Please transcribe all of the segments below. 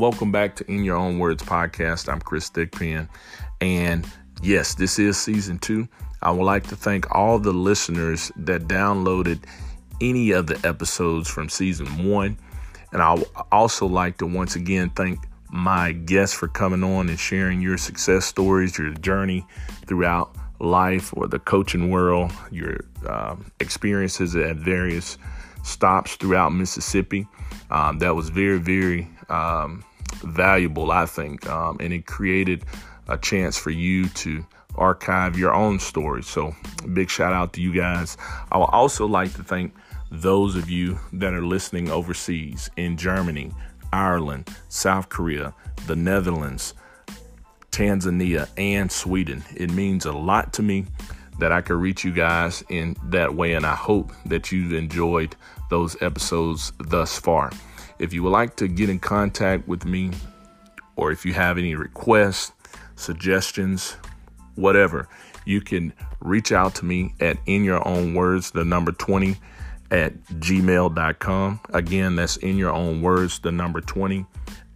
welcome back to In Your Own Words podcast. I'm Chris Thigpen, and yes, this is season two. I would like to thank all the listeners that downloaded any of the episodes from season one, and I also like to once again thank my guests for coming on and sharing your success stories, your journey throughout life or the coaching world, your uh, experiences at various stops throughout Mississippi. Um, that was very, very um, valuable, I think, um, and it created a chance for you to archive your own story. So, big shout out to you guys. I would also like to thank those of you that are listening overseas in Germany, Ireland, South Korea, the Netherlands, Tanzania, and Sweden. It means a lot to me that I could reach you guys in that way, and I hope that you've enjoyed those episodes thus far. If you would like to get in contact with me, or if you have any requests, suggestions, whatever, you can reach out to me at in your own words, the number 20 at gmail.com. Again, that's in your own words, the number 20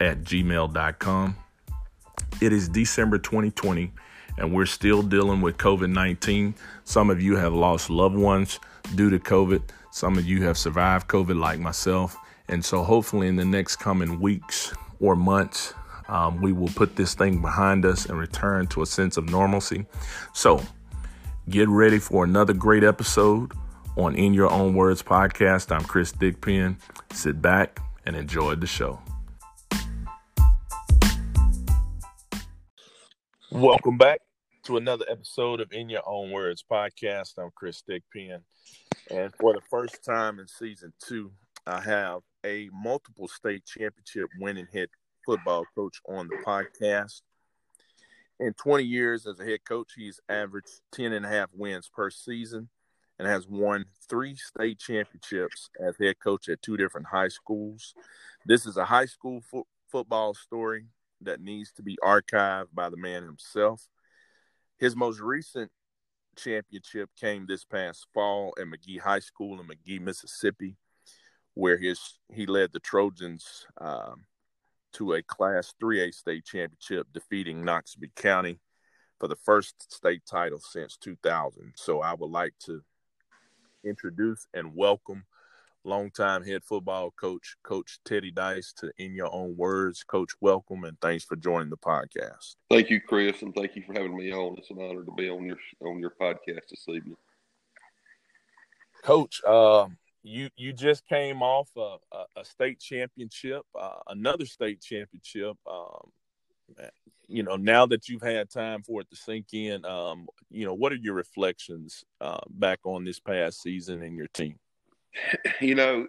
at gmail.com. It is December 2020, and we're still dealing with COVID 19. Some of you have lost loved ones due to COVID, some of you have survived COVID, like myself. And so, hopefully, in the next coming weeks or months, um, we will put this thing behind us and return to a sense of normalcy. So, get ready for another great episode on In Your Own Words podcast. I'm Chris Thigpen. Sit back and enjoy the show. Welcome back to another episode of In Your Own Words podcast. I'm Chris Thigpen. And for the first time in season two, I have a multiple state championship winning head football coach on the podcast. In 20 years as a head coach, he's averaged 10 and a half wins per season and has won three state championships as head coach at two different high schools. This is a high school fo- football story that needs to be archived by the man himself. His most recent championship came this past fall at Magee High School in Magee, Mississippi, where his he led the Trojans um, to a Class 3A state championship, defeating Noxubee County for the first state title since 2000. So I would like to introduce and welcome longtime head football coach, Coach Teddy Dice, to In Your Own Words. Coach, welcome and thanks for joining the podcast. Thank you, Chris, and thank you for having me on. It's an honor to be on your on your podcast this evening. Coach, uh, you you just came off a, a, a state championship, uh, another state championship. Um, you know, now that you've had time for it to sink in, um, you know, what are your reflections uh, back on this past season and your team? You know,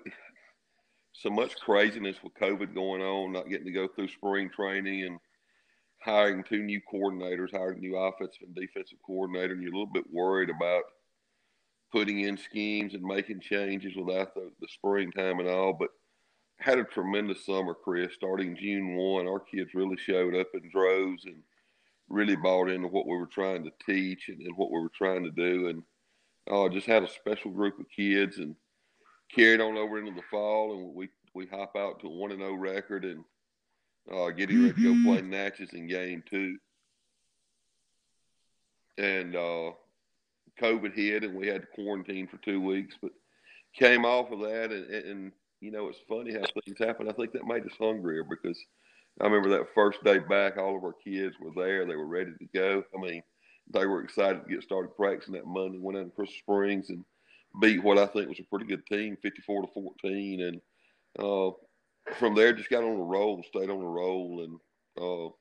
so much craziness with COVID going on, not getting to go through spring training and hiring two new coordinators, hiring new offensive and defensive coordinator, and you're a little bit worried about putting in schemes and making changes without the, the springtime and all. But had a tremendous summer, Chris. Starting June one, our kids really showed up in droves and really bought into what we were trying to teach and, and what we were trying to do, and uh, just had a special group of kids and carried on over into the fall, and we we hop out to a one and zero oh record and uh, getting ready to go mm-hmm. play Natchez in game two. And uh, COVID hit, and we had to quarantine for two weeks, but came off of that, and, and you know it's funny how things happen. I think that made us hungrier because I remember that first day back, all of our kids were there, they were ready to go. I mean, they were excited to get started practicing that Monday. Went out to Crystal Springs and beat what I think was a pretty good team, 54 to 14, and uh, from there just got on a roll, stayed on a roll, and uh,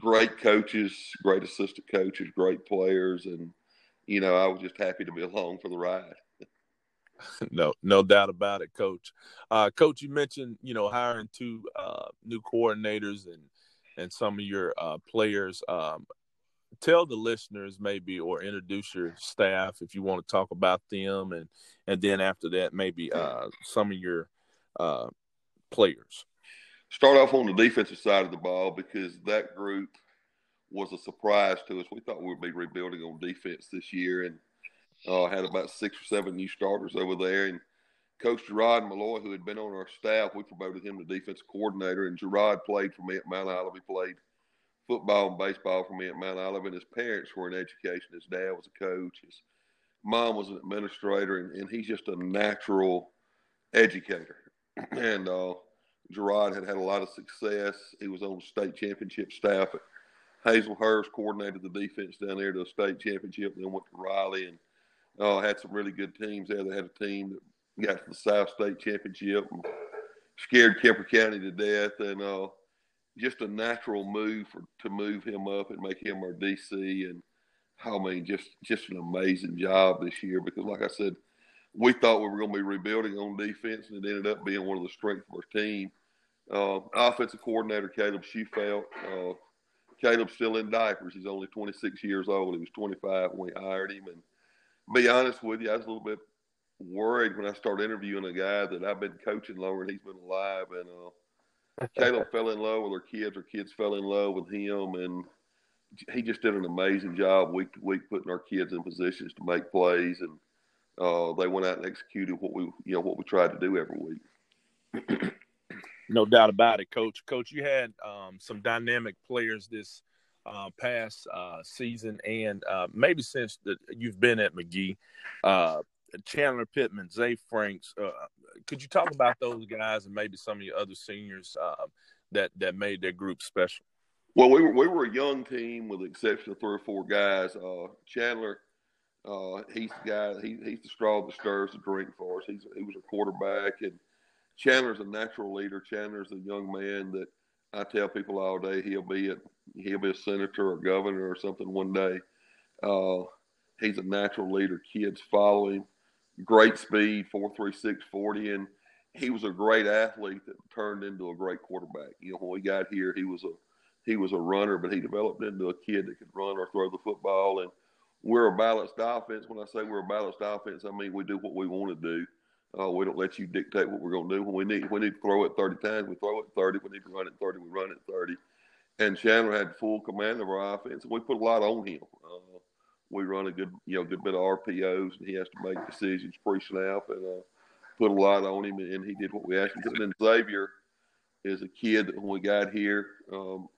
great coaches, great assistant coaches, great players, and you know I was just happy to be along for the ride. no, no doubt about it, Coach. Uh, Coach, you mentioned you know hiring two uh, new coordinators and and some of your uh, players. Um, tell the listeners maybe or introduce your staff if you want to talk about them and and then after that maybe uh, some of your uh, players start off on the defensive side of the ball because that group was a surprise to us we thought we would be rebuilding on defense this year and uh, had about six or seven new starters over there and Coach Gerard Malloy, who had been on our staff, we promoted him to defensive coordinator. And Gerard played for me at Mount Olive. He played football and baseball for me at Mount Olive. And his parents were in education. His dad was a coach. His mom was an administrator. And, and he's just a natural educator. and uh, Gerard had had a lot of success. He was on state championship staff at Hazlehurst, coordinated the defense down there to a state championship, then went to Riley and uh, had some really good teams there. They had a team that got to the South State Championship and scared Kemper County to death. And uh, just a natural move for, to move him up and make him our DC. And I mean, just just an amazing job this year because, like I said, we thought we were going to be rebuilding on defense, and it ended up being one of the strengths of our team. Uh, offensive coordinator Caleb Schufelt. Uh, Caleb's still in diapers. He's only 26 years old. He was 25 when we hired him. And be honest with you, I was a little bit worried when I started interviewing a guy that I've been coaching longer than he's been alive. And uh, Caleb fell in love with our kids. Our kids fell in love with him. And he just did an amazing job week to week putting our kids in positions to make plays. And uh, they went out and executed what we, you know, what we tried to do every week. No doubt about it, Coach. Coach, you had um, some dynamic players this uh, past uh, season, and uh, maybe since the, you've been at Magee. uh, Chandler Pittman, Zay Franks. Uh, could you talk about those guys and maybe some of your other seniors uh, that that made their group special? Well, we were we were a young team with the exception of three or four guys. Chandler, he's the guy. He, he's the straw that stirs the drink for us. He's he was a quarterback and Chandler's a natural leader. Chandler's a young man that I tell people all day he'll be a he'll be a senator or governor or something one day. Uh, he's a natural leader. Kids follow him. Great speed, four three six forty, and he was a great athlete that turned into a great quarterback. You know, when we got here, he was a he was a runner, but he developed into a kid that could run or throw the football. And we're a balanced offense. When I say we're a balanced offense, I mean we do what we want to do. Uh, we don't let you dictate what we're going to do. When we need we need to throw it 30 times, we throw it 30. We need to run it 30, we run it 30. And Chandler had full command of our offense. And we put a lot on him. Uh, we run a good you know good bit of RPOs, and he has to make decisions pre-snap and uh, put a lot on him. And he did what we asked him to. And Xavier is a kid that when we got here, um,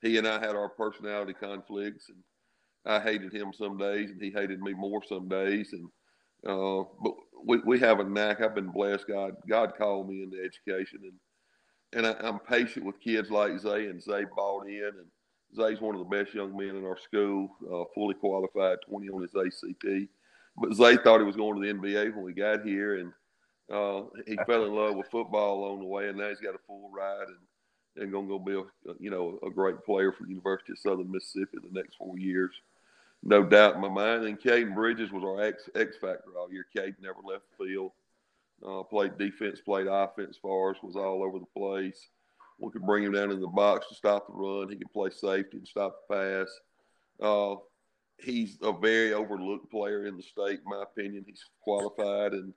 he and I had our personality conflicts, and I hated him some days, and he hated me more some days, and uh, but we, we have a knack. I've been blessed. God God called me into education, and and I, am patient with kids like Zay, and Zay bought in, and Zay's one of the best young men in our school, uh, fully qualified, 20 on his ACT. But Zay thought he was going to the NBA when we got here, and uh, he fell in love with football along the way, and now he's got a full ride and and going to go be a you know a great player for the University of Southern Mississippi the next four years no doubt in my mind. And Caden Bridges was our X X factor all year. Caden never left the field. Uh, played defense, played offense for us, was all over the place. We could bring him down in the box to stop the run. He could play safety and stop the pass. Uh, he's a very overlooked player in the state, in my opinion. He's qualified and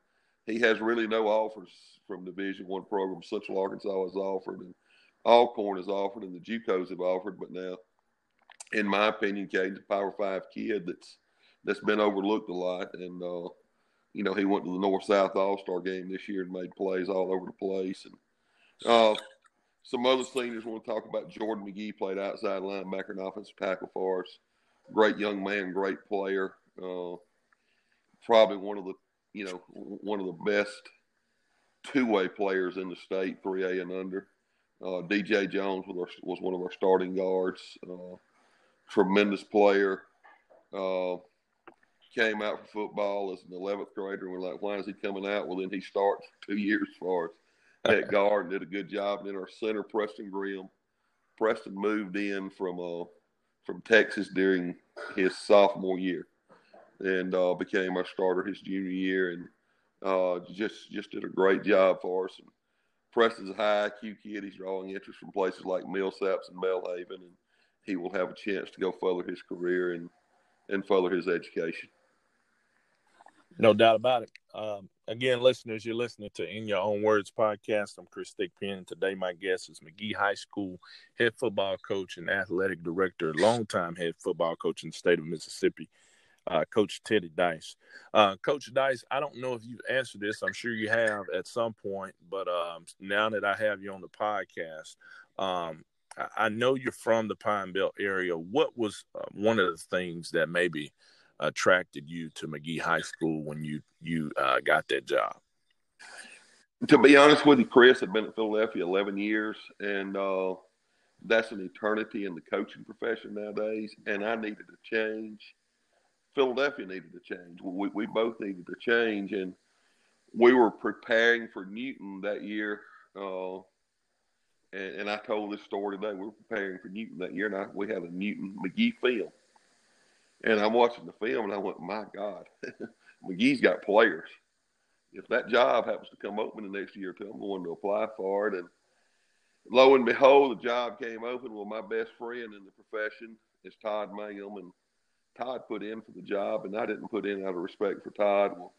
he has really no offers from Division One program. Central Arkansas has offered, and Alcorn has offered, and the JUCOs have offered. But now in my opinion, Caden's a Power Five kid that's that's been overlooked a lot, and uh, you know he went to the North South All Star game this year and made plays all over the place. And uh, some other seniors want to talk about Jordan McGee played outside linebacker and offensive tackle for us. Great young man, great player. Uh, probably one of the you know one of the best two way players in the state, three A and under. Uh, DJ Jones was, our, was one of our starting guards. Tremendous player. Uh, came out for football as an 11th grader. And we're like, why is he coming out? Well, then he starts two years for us at guard and did a good job. And then our center, Preston Graham. Preston moved in from uh, from Texas during his sophomore year and uh, became our starter his junior year and uh, just just did a great job for us. And Preston's a high IQ kid. He's drawing interest from places like Millsaps and Belhaven and he will have a chance to go further his career and and further his education. No doubt about it. Um, again, listeners, you're listening to In Your Own Words podcast. I'm Chris Thigpen. Today, my guest is Magee High School head football coach and athletic director, longtime head football coach in the state of Mississippi, uh, Coach Teddy Dice. Uh, Coach Dice, I don't know if you've answered this. I'm sure you have at some point, but um, now that I have you on the podcast, um, I, know you're from the Pine Belt area. What was uh, one of the things that maybe attracted you to Magee High School when you you uh, got that job? To be honest with you, Chris, I've been at Philadelphia 11 years, and uh, that's an eternity in the coaching profession nowadays. And I needed a change Philadelphia needed to change. We, we both needed to change, and we were preparing for Newton that year. Uh, and, and, I told this story today. We were preparing for Newton that year, and I, we had a Newton Magee film. And I'm watching the film, and I went, "My God, Magee's got players. If that job happens to come open the next year I'm going to apply for it." And lo and behold, the job came open. Well, my best friend in the profession is Todd Mangum, and Todd put in for the job, and I didn't put in out of respect for Todd. Well,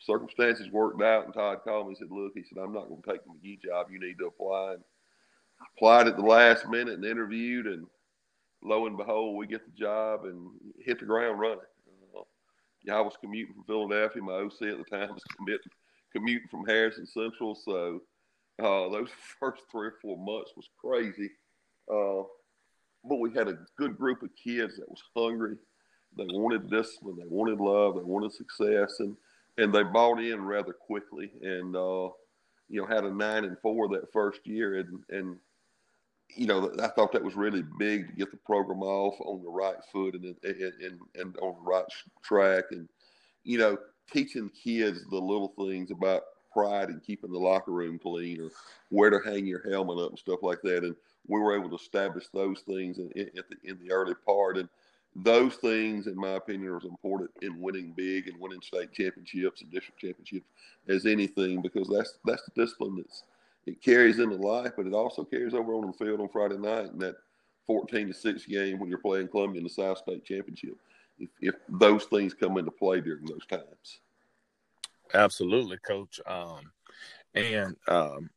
circumstances worked out, and Todd called me and said, "Look," he said, "I'm not going to take the Magee job. You need to apply." And applied at the last minute and interviewed, and lo and behold, we get the job and hit the ground running. Uh, yeah, I was commuting from Philadelphia. My OC at the time was commuting, commuting from Harrison Central, so uh, those first three or four months was crazy. Uh, but we had a good group of kids that was hungry. They wanted discipline, they wanted love, they wanted success, and and they bought in rather quickly, and uh, you know had a nine and four that first year, and and you know I thought that was really big to get the program off on the right foot and and and, and on the right track, and you know teaching kids the little things about pride and keeping the locker room clean or where to hang your helmet up and stuff like that. And we were able to establish those things in, in, the, in the early part. And those things, in my opinion, are as important in winning big and winning state championships and district championships as anything because that's that's the discipline that's it carries into life, but it also carries over on the field on Friday night in that 14 to 6 game when you're playing Columbia in the South State Championship. If, if those things come into play during those times. Absolutely, Coach. Um, and um,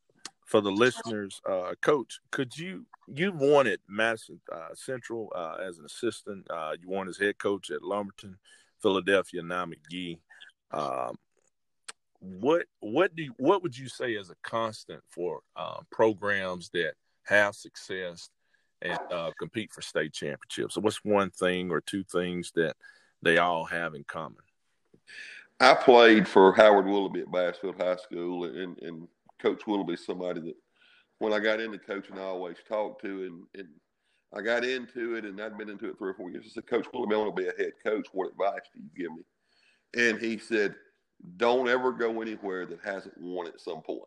for the listeners, uh, Coach, could you you wanted Madison uh, Central uh, as an assistant. Uh, you wanted as head coach at Lumberton, Philadelphia, now Magee. Um, what what do you, what would you say is a constant for uh, programs that have success and uh, compete for state championships? So what's one thing or two things that they all have in common? I played for Howard Willoughby at Bassfield High School, and, and Coach Willoughby is somebody that when I got into coaching, I always talked to, and, and I got into it, and I'd been into it three or four years. I said, Coach Willoughby, I want to be a head coach. What advice do you give me? And he said, Don't ever go anywhere that hasn't won at some point.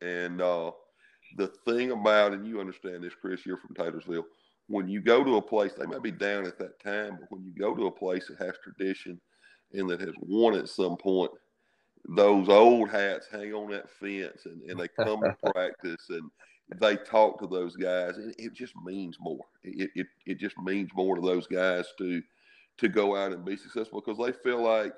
And uh, the thing about, and you understand this, Chris, you're from Taylorsville. When you go to a place, they may be down at that time, but when you go to a place that has tradition and that has won at some point, those old hats hang on that fence and, and they come to practice and they talk to those guys and it just means more. It, it, it just means more to those guys to, to go out and be successful because they feel like,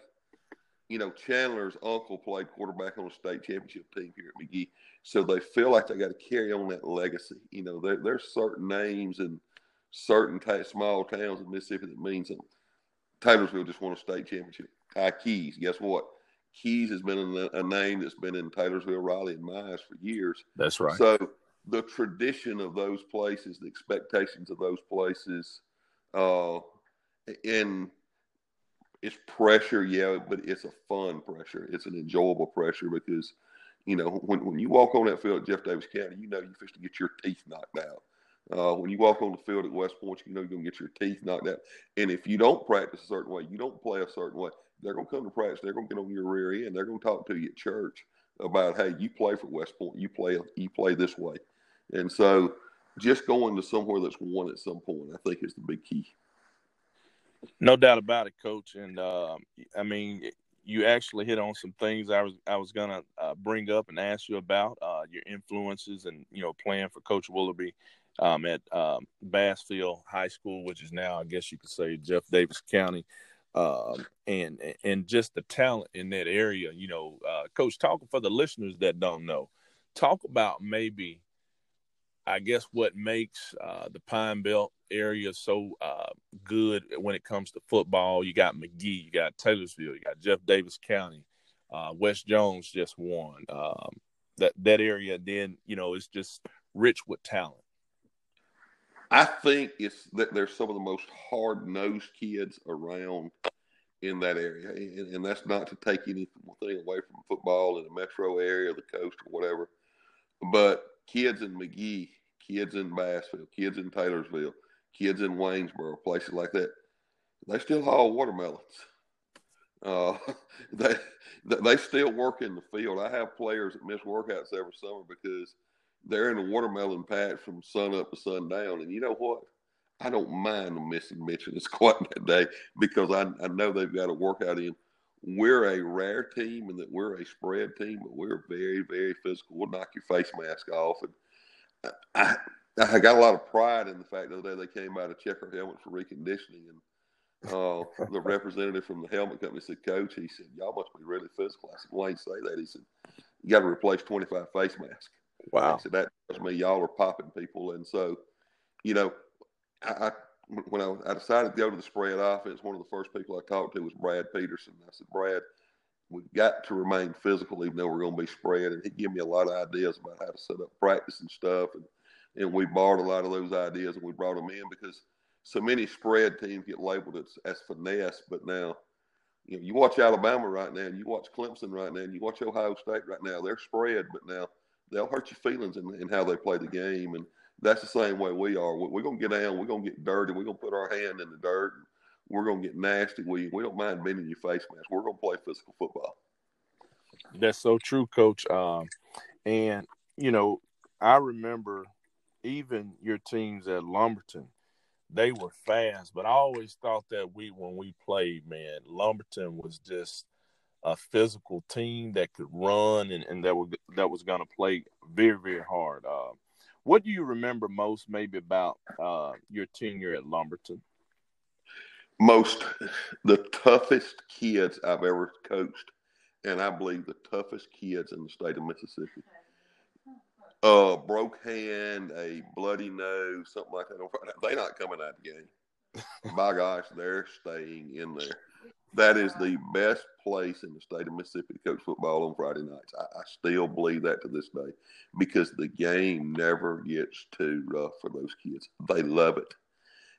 you know, Chandler's uncle played quarterback on a state championship team here at Magee, So they feel like they got to carry on that legacy. You know, there, there's certain names and certain t- small towns in Mississippi that means something. Taylorsville just won a state championship. Ty Keys, guess what? Keys has been a, a name that's been in Taylorsville, Raleigh, and Mize for years. That's right. So the tradition of those places, the expectations of those places, uh, and it's pressure, yeah, but it's a fun pressure. It's an enjoyable pressure because, you know, when, when you walk on that field at Jeff Davis County, you know you're supposed to get your teeth knocked out. Uh, when you walk on the field at West Point, you know you're going to get your teeth knocked out. And if you don't practice a certain way, you don't play a certain way, they're going to come to practice. They're going to get on your rear end. They're going to talk to you at church about, hey, you play for West Point. You play you play this way. And so just going to somewhere that's won at some point, I think is the big key. No doubt about it, Coach. And uh, I mean, you actually hit on some things I was I was gonna uh, bring up and ask you about uh, your influences and you know playing for Coach Willoughby um, at um, Bassfield High School, which is now I guess you could say Jeff Davis County, um, and and just the talent in that area. You know, uh, Coach, talking for the listeners that don't know, talk about maybe I guess what makes uh, the Pine Belt area so uh, good when it comes to football. You got Magee, you got Taylorsville, you got Jeff Davis County, uh, West Jones just won. Um, that that area, then you know, it's just rich with talent. I think it's that there's some of the most hard nosed kids around in that area, and, and, that's not to take anything away from football in the metro area, the coast, or whatever. But kids in Magee, kids in Bassfield, kids in Taylorsville, kids in Waynesboro, places like that, they still haul watermelons. Uh, they they still work in the field. I have players that miss workouts every summer because they're in a watermelon patch from sun up to sundown. And you know what? I don't mind them missing Mitchell and squatting that day because I, I know they've got a workout in. We're a rare team and that we're a spread team, but we're very, very physical. We'll knock your face mask off. And I, I got a lot of pride in the fact the other day they came by to check our helmets for reconditioning. And uh, the representative from the helmet company said, Coach, he said, y'all must be really physical. I said, you say that? He said, you got to replace 25 face masks. Wow. He said, that tells me y'all are popping people. And so, you know, I, I when I, I, decided to go to the spread offense, one of the first people I talked to was Brad Peterson. I said, Brad, we've got to remain physical even though we're going to be spread. And he gave me a lot of ideas about how to set up practice and stuff. And, and we borrowed a lot of those ideas and we brought them in because so many spread teams get labeled as, as finesse. But now, you know, you watch Alabama right now and you watch Clemson right now and you watch Ohio State right now. They're spread, but now they'll hurt your feelings in, in how they play the game. And that's the same way we are. We're going to get down. We're going to get dirty. We're going to put our hand in the dirt. We're going to get nasty. We we don't mind bending your face mask. We're going to play physical football. That's so true, Coach. Um, and you know, I remember even your teams at Lumberton, they were fast. But I always thought that we, when we played, man, Lumberton was just a physical team that could run and, and that were that was going to play very very hard. Uh, what do you remember most, maybe about uh, your tenure at Lumberton? Most, the toughest kids I've ever coached, and I believe the toughest kids in the state of Mississippi. Uh, broke hand, a bloody nose, something like that. They're not coming out of the game. My gosh, they're staying in there that is the best place in the state of Mississippi to coach football on Friday nights. I, I, still believe that to this day because the game never gets too rough for those kids. They love it.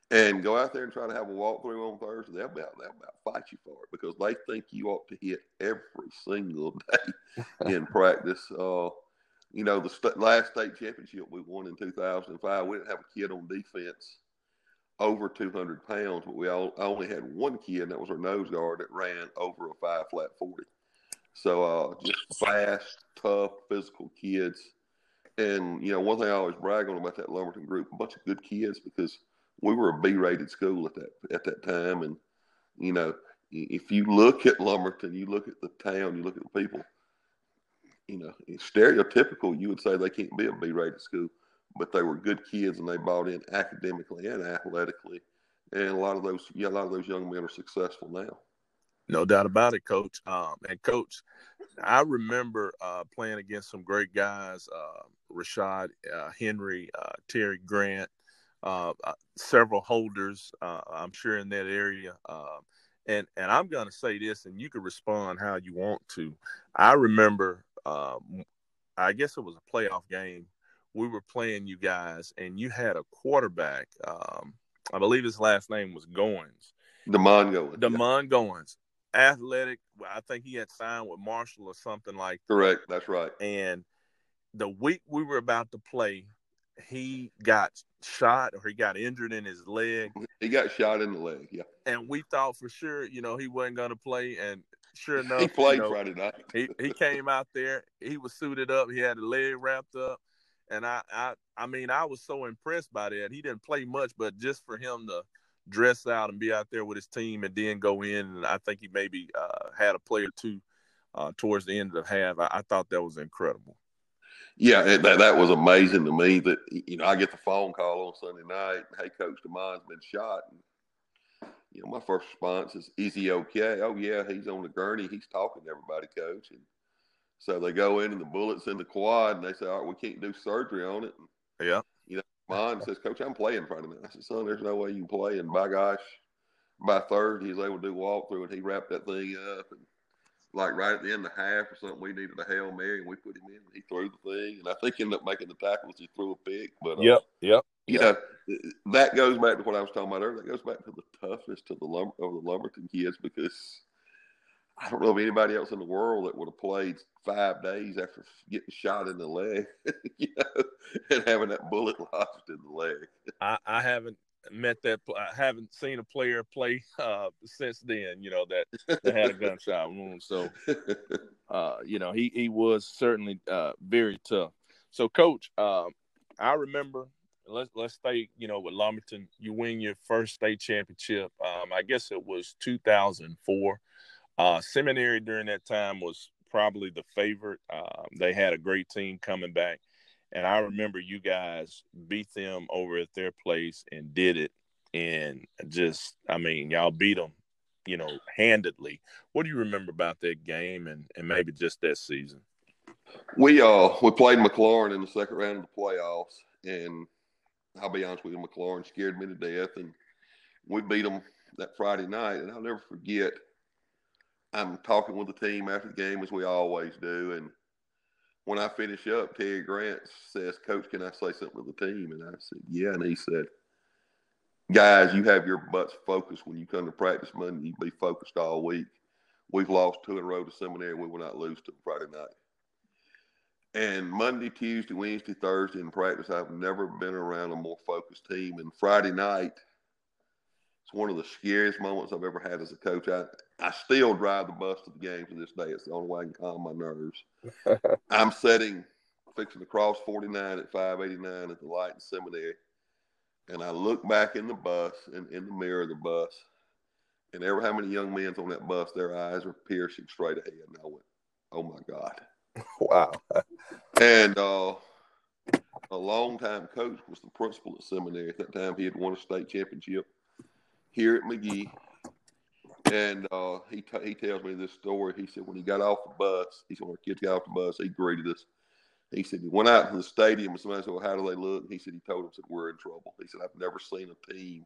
And go out there and try to have a walkthrough on Thursday. They'll about, they'll about fight you for it because they think you ought to hit every single day in practice. Uh, you know, the st- last state championship we won in 2005, we didn't have a kid on defense over 200 pounds, but we all, only had one kid, and that was our nose guard that ran over a five flat 40. So uh, just fast, tough, physical kids. And, you know, one thing I always brag on about that Lumberton group, a bunch of good kids because we were a B-rated school at that at that time. And, you know, if you look at Lumberton, you look at the town, you look at the people, you know, stereotypical, you would say they can't be a B-rated school but they were good kids and they bought in academically and athletically. And a lot of those, yeah, a lot of those young men are successful now. No doubt about it, Coach. Um, and Coach, I remember uh, playing against some great guys: uh, Rashad uh, Henry, uh, Terry Grant, uh, uh, several holders. uh, I'm sure in that area. Um, and and I'm going to say this, and you can respond how you want to. I remember, um, I guess it was a playoff game we were playing you guys, and you had a quarterback. Um, I believe his last name was Goins. Demond Goins. Demond yeah. Goins. Athletic. I think he had signed with Marshall or something like Correct. That's right. And the week we were about to play, he got shot or he got injured in his leg. He got shot in the leg, yeah. And we thought for sure, you know, he wasn't going to play. And sure enough, he played you know, Friday night. he he came out there. He was suited up. He had a leg wrapped up, and I, I, I mean, I was so impressed by that. He didn't play much, but just for him to dress out and be out there with his team and then go in, and I think he maybe uh, had a play or two uh, towards the end of the half. I, I thought that was incredible. Yeah, that that was amazing to me. That you know, I get the phone call on Sunday night. Hey, Coach Demond's been shot. And, you know, my first response is, "Is he okay?" Oh yeah, he's on the gurney. He's talking to everybody, Coach. And so they go in and the bullet's in the quad, and they say, "All right, we can't do surgery on it." Yeah. you know, mine says, Coach, I'm playing Friday night. I said, son, there's no way you can play. And by gosh, by Thursday, he was able to do walkthrough and he wrapped that thing up. And like right at the end of the half or something, we needed a Hail Mary and we put him in. And he threw the thing. And I think he ended up making the tackles. He threw a pick. But, uh, yep, yep. You know, that goes back to what I was talking about earlier. That goes back to the toughness to the lumber of the Lumberton kids because I don't know of anybody else in the world that would have played five days after getting shot in the leg, you know, and having that bullet lodged in the leg. I, I haven't met that. I haven't seen a player play uh, since then. You know that, that had a gunshot wound. So, uh, you know, he he was certainly uh, very tough. So, coach, um, I remember. Let's let's stay. You know, with Lumberton, you win your first state championship. Um, I guess it was 2004. Uh, seminary during that time was probably the favorite. Um, they had a great team coming back. And I remember you guys beat them over at their place and did it. And just, I mean, y'all beat them, you know, handedly. What do you remember about that game and, and maybe just that season? We uh we played McLaurin in the second round of the playoffs, and I'll be honest with you, McLaurin scared me to death, and we beat them that Friday night. And I'll never forget I'm talking with the team after the game as we always do. And when I finish up, Terry Grant says, Coach, can I say something to the team? And I said, Yeah. And he said, Guys, you have your butts focused when you come to practice Monday. You be focused all week. We've lost two in a row to seminary. We will not lose to Friday night. And Monday, Tuesday, Wednesday, Thursday in practice, I've never been around a more focused team. And Friday night, it's one of the scariest moments I've ever had as a coach. I, I still drive the bus to the game to this day. It's the only way I can calm my nerves. I'm setting, fixing to cross 49 at 589 at the Light and Seminary. And I look back in the bus, in, in the mirror of the bus, and every how many young men's on that bus, their eyes are piercing straight ahead. And I went, oh my God. Wow. and uh, a longtime coach was the principal at seminary. At that time, he had won a state championship here at Magee, And uh, he t- he tells me this story. He said when he got off the bus, he said when our kids got off the bus, he greeted us. He said he went out to the stadium and somebody said, "Well, how do they look?" he said he told them said we're in trouble. He said I've never seen a team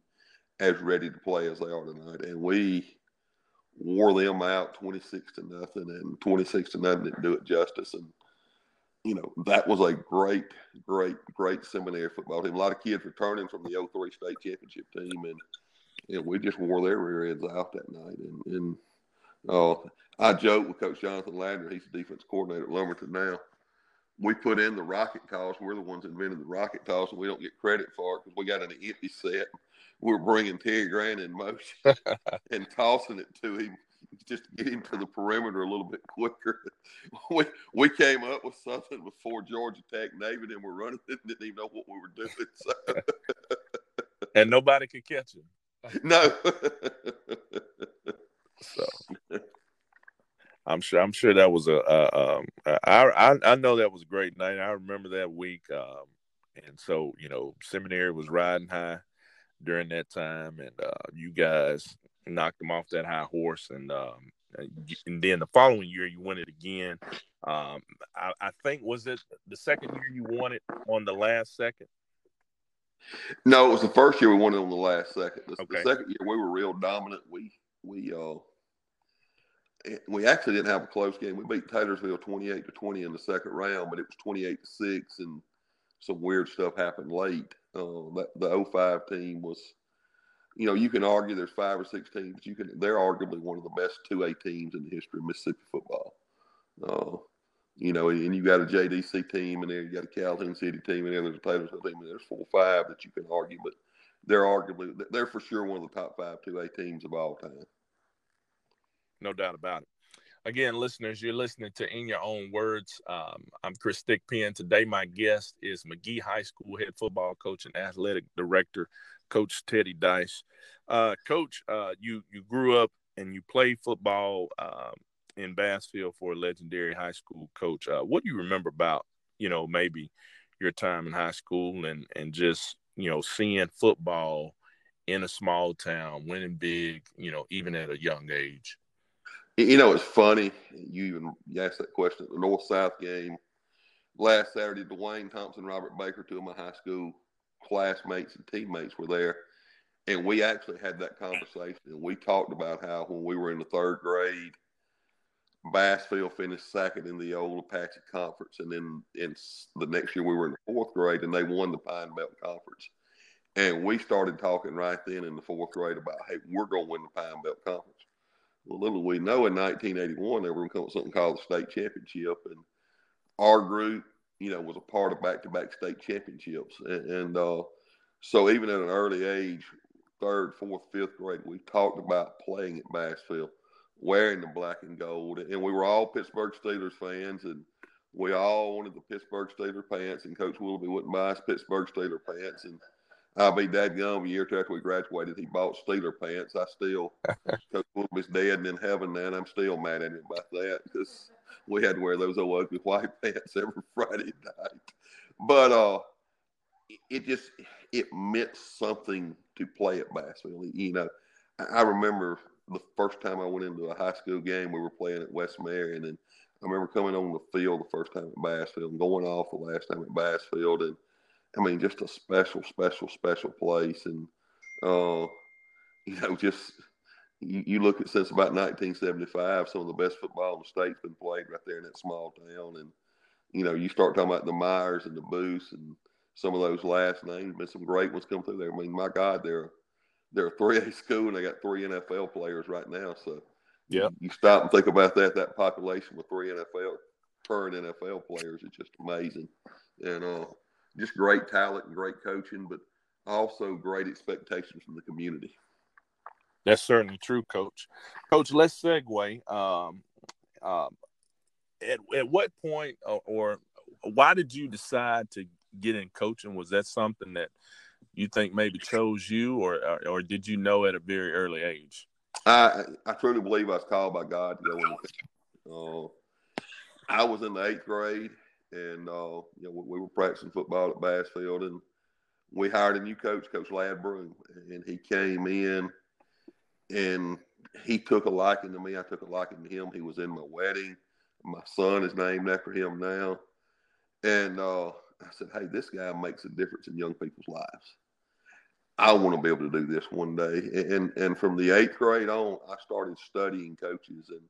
as ready to play as they are tonight, and we wore them out twenty six to nothing, and twenty six to nothing didn't do it justice. And you know that was a great, great, great seminary football team. A lot of kids returning from the 03 state championship team, and you know, we just wore their rear ends out that night. And, and uh, I joke with Coach Jonathan Ladner, he's the defense coordinator at Lumberton now. We put in the rocket toss. We're the ones that invented the rocket toss, and we don't get credit for it because we got an empty set. We're bringing Terry Grant in motion and tossing it to him just to get him to the perimeter a little bit quicker. we we came up with something before Georgia Tech named and we're running it and didn't even know what we were doing. So. and nobody could catch him. No. so I'm sure I'm sure that was a, um I, I I know that was a great night. I remember that week. Um and so, you know, seminary was riding high during that time and uh you guys knocked them off that high horse and um and then the following year you won it again. Um I, I think was it the second year you won it on the last second? No, it was the first year we won it on the last second. The, okay. the second year we were real dominant. We we uh we actually didn't have a close game. We beat Taylorsville twenty eight to twenty in the second round, but it was twenty eight to six, and some weird stuff happened late. Uh, that the 05 team was, you know, you can argue there's five or six teams, you can they're arguably one of the best two A teams in the history of Mississippi football. Uh, you know, and you got a JDC team in there, you got a Calhoun City team in there, there's a Taylorsville team, and there's four or five that you can argue, but they're arguably they're for sure one of the top five two A teams of all time. No doubt about it. Again, listeners, you're listening to In Your Own Words. Um, I'm Chris Thigpen. Today, my guest is Magee High School head football coach and athletic director, Coach Teddy Dice. Uh, coach, uh, you you grew up and you played football um, in Bassfield for a legendary high school coach. Uh, what do you remember about, you know, maybe your time in high school and and just you know seeing football in a small town, winning big, you know, even at a young age? You know, it's funny. You even asked that question at the North South game last Saturday. Dwayne Thompson, Robert Baker, two of my high school classmates and teammates were there. And we actually had that conversation. And we talked about how when we were in the third grade, Bassfield finished second in the old Apache Conference. And then in the next year, we were in the fourth grade and they won the Pine Belt Conference. And we started talking right then in the fourth grade about, hey, we're going to win the Pine Belt Conference. Well, little we know in 1981, they were going to come with something called the state championship. And our group, you know, was a part of back to back state championships. And, and uh, so even at an early age, third, fourth, fifth grade, we talked about playing at Bassfield, wearing the black and gold. And we were all Pittsburgh Steelers fans. And we all wanted the Pittsburgh Steelers pants. And Coach Willoughby wouldn't buy us Pittsburgh Steelers pants. And I'll be dad gum a year after we graduated. He bought Steeler pants. I still, Coach Willoughby's dead and in heaven now, and I'm still mad at him about that because we had to wear those old ugly white pants every Friday night. But uh, it just it meant something to play at Bassfield. You know, I remember the first time I went into a high school game, we were playing at West Marion, and I remember coming on the field the first time at Bassfield and going off the last time at Bassfield, and I mean, just a special, special, special place, and uh, you know, just you, you, look at since about 1975, some of the best football in the state's been played right there in that small town, and you know, you start talking about the Myers and the Booths and some of those last names, been some great ones come through there. I mean, my God, they're they're a three A school and they got three NFL players right now. So yeah, you stop and think about that. That population with three NFL current NFL players is just amazing, and uh, just great talent and great coaching, but also great expectations from the community. That's certainly true, Coach. Coach, let's segue. Um, um, at at what point or, or why did you decide to get in coaching? Was that something that you think maybe chose you, or or, did you know at a very early age? I I truly believe I was called by God to go in. Uh, I was in the eighth grade, and uh, you know we were practicing football at Bassfield, and we hired a new coach, Coach Lad Broom, and he came in, and he took a liking to me. I took a liking to him. He was in my wedding. My son is named after him now, and uh, I said, "Hey, this guy makes a difference in young people's lives. I want to be able to do this one day." And and from the eighth grade on, I started studying coaches and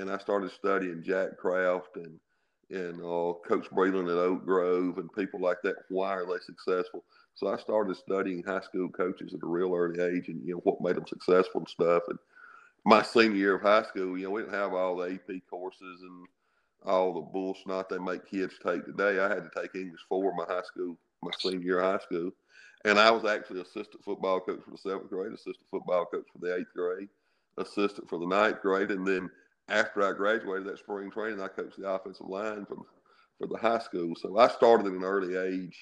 and I started studying Jack Kraft and and uh, Coach Breland at Oak Grove and people like that. Why are they successful? So I started studying high school coaches at a real early age, and you know what made them successful and stuff. And my senior year of high school, you know, we didn't have all the AP courses and all the bull snot they make kids take today. I had to take English four my high school, my senior year of high school, and I was actually assistant football coach for the seventh grade, assistant football coach for the eighth grade, assistant for the ninth grade, and then after I graduated that spring training, I coached the offensive line for for the high school. So I started at an early age,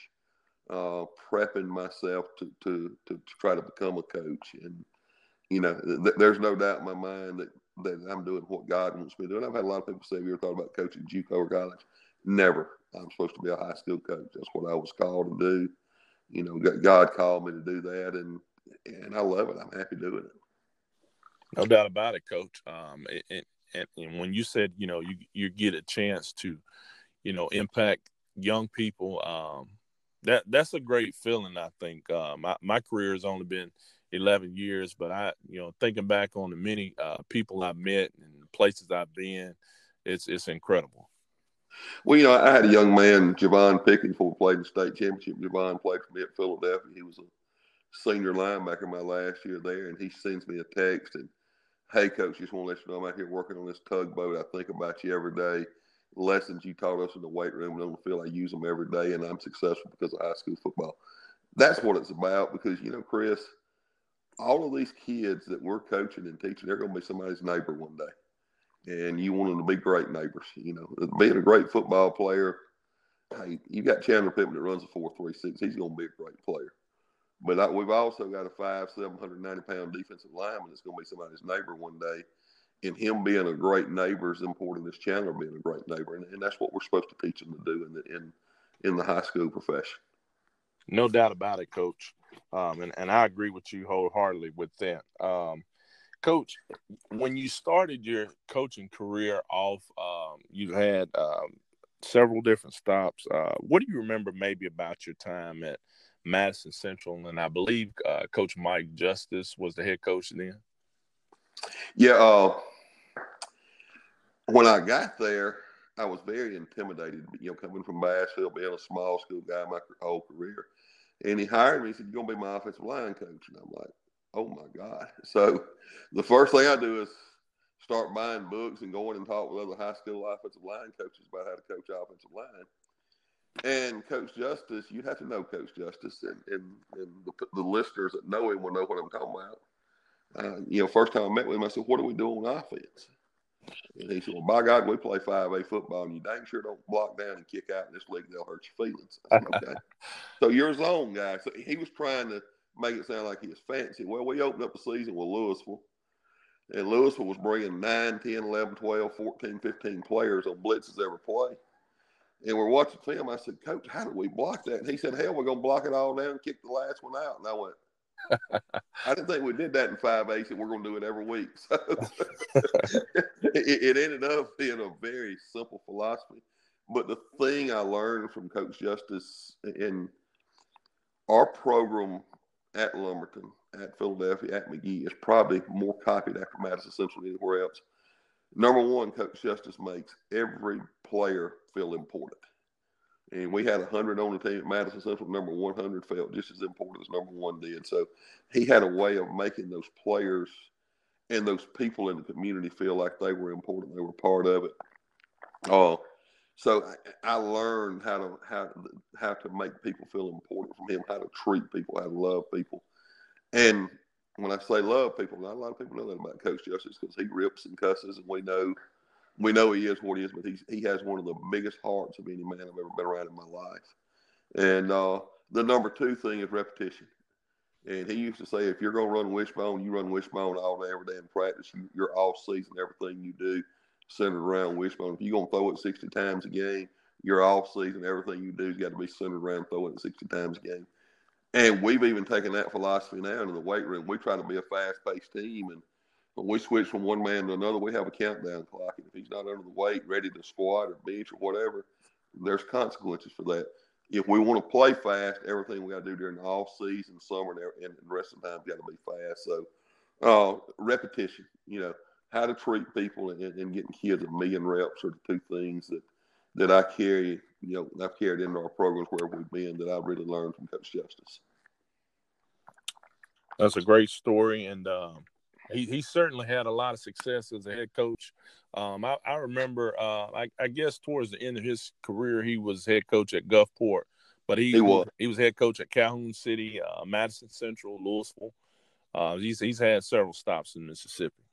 uh, prepping myself to, to to try to become a coach. And you know, th- there's no doubt in my mind that that I'm doing what God wants me to do. And I've had a lot of people say, "Have you ever thought about coaching JUCO or college?" Never. I'm supposed to be a high school coach. That's what I was called to do. You know, God called me to do that, and and I love it. I'm happy doing it. No doubt about it, Coach. Um, it, and, and when you said you know you you get a chance to you know impact young people um that that's a great feeling i think uh, my, my career has only been 11 years but i you know thinking back on the many uh, people i've met and places i've been it's it's incredible well you know i had a young man javon pickens who played the state championship javon played for me at philadelphia he was a senior linebacker my last year there and he sends me a text and hey, coach, just want to let you know I'm out here working on this tugboat. I think about you every day. Lessons you taught us in the weight room and field, I use them every day, and I'm successful because of high school football. That's what it's about because, you know, Chris, all of these kids that we're coaching and teaching, they're going to be somebody's neighbor one day. And you want them to be great neighbors. You know, being a great football player, hey, you got Chandler Pittman that runs a four three six. He's going to be a great player. But I, we've also got a five, 790 pound defensive lineman that's going to be somebody's neighbor one day. And him being a great neighbor is important as Chandler being a great neighbor. And, and that's what we're supposed to teach them to do in the, in, in the high school profession. No doubt about it, Coach. Um, and, and I agree with you wholeheartedly with that. Um, Coach, when you started your coaching career off, um, you had um, several different stops. Uh, what do you remember maybe about your time at Madison Central, and I believe uh, Coach Mike Justice was the head coach then. Yeah, uh, when I got there, I was very intimidated. You know, coming from Bassfield, being a small school guy my whole career, and he hired me. He said, "You're gonna be my offensive line coach," and I'm like, "Oh my god!" So the first thing I do is start buying books and going and talk with other high school offensive line coaches about how to coach offensive line. And Coach Justice, you'd have to know Coach Justice, and, and, and the, the listeners that know him will know what I'm talking about. Uh, you know, first time I met with him, I said, "What are we doing on offense?" And he said, "Well, by God, we play five A football, and you dang sure don't block down and kick out in this league. They'll hurt your feelings." I said, "Okay." so you're a zone guy. So he was trying to make it sound like he was fancy. Well, we opened up the season with Louisville, and Louisville was bringing 9, 10, 11, 12, 14, 15 players on blitzes every play. And we're watching film. I said, Coach, how do we block that? And he said, Hell, we're going to block it all down and kick the last one out. And I went, I didn't think we did that in five A's, and we're going to do it every week. So it, it, ended up being a very simple philosophy. But the thing I learned from Coach Justice in our program at Lumberton, at Philadelphia, at Magee is probably more copied after Madison Central than anywhere else. Number one, Coach Justice makes every player feel important. And we had 100 on the team at Madison Central. Number 100 felt just as important as number one did. So he had a way of making those players and those people in the community feel like they were important. They were part of it. Uh, so I, learned how to how how to make people feel important from him, how to treat people, how to love people. And when I say love people, not a lot of people know that about Coach Justice because he rips and cusses, and we know we know he is what he is, but he's, he has one of the biggest hearts of any man I've ever been around in my life. And uh, the number two thing is repetition. And he used to say, if you're going to run wishbone, you run wishbone all day, every day in practice. You, you're off season, everything you do centered around wishbone. If you're to throw it 60 times a game, you're off season. Everything you do has got to be centered around throwing it 60 times a game. And we've even taken that philosophy now into the weight room. We try to be a fast paced team. And when we switch from one man to another, we have a countdown clock. And if he's not under the weight, ready to squat or bench or whatever, there's consequences for that. If we want to play fast, everything we got to do during the off season, summer, and, and the rest of the time got to be fast. So, uh, repetition, you know, how to treat people and, and getting kids a million reps are the two things that that I carry, you know, I've carried into our programs wherever we've been that I've really learned from Coach Justice. That's a great story, and um, he he certainly had a lot of success as a head coach. Um, I, I, remember, uh, I, I, guess towards the end of his career, he was head coach at Gulfport, but he, he was he was head coach at Calhoun City, uh, Madison Central, Louisville. Uh, he's he's had several stops in Mississippi.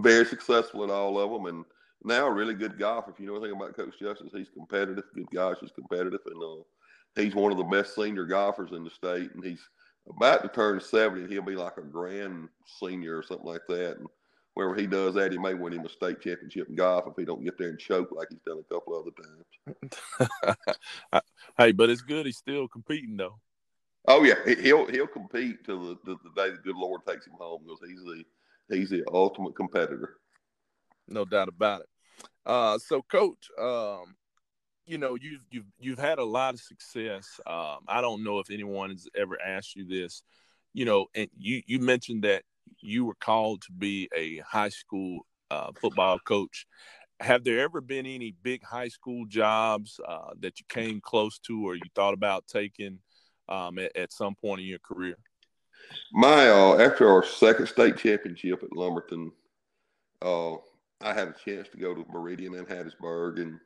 Very successful at all of them, and now a really good golfer. If you know anything about Coach Justice, he's competitive. Good gosh, he's competitive, and uh, he's one of the best senior golfers in the state. And he's about to turn seventy. He'll be like a grand senior or something like that. And wherever he does that, he may win him a state championship in golf if he don't get there and choke like he's done a couple other times. hey, but it's good. He's still competing though. Oh yeah, he'll he'll compete till the, the, the day the good Lord takes him home because he's the he's the ultimate competitor. No doubt about it. Uh, so, Coach, um, you know you've you've you've had a lot of success. Um, I don't know if anyone has ever asked you this. You know, and you you mentioned that you were called to be a high school uh, football coach. Have there ever been any big high school jobs uh, that you came close to, or you thought about taking um, at, at, some point in your career? My uh, after our second state championship at Lumberton, uh, I had a chance to go to Meridian and Hattiesburg, and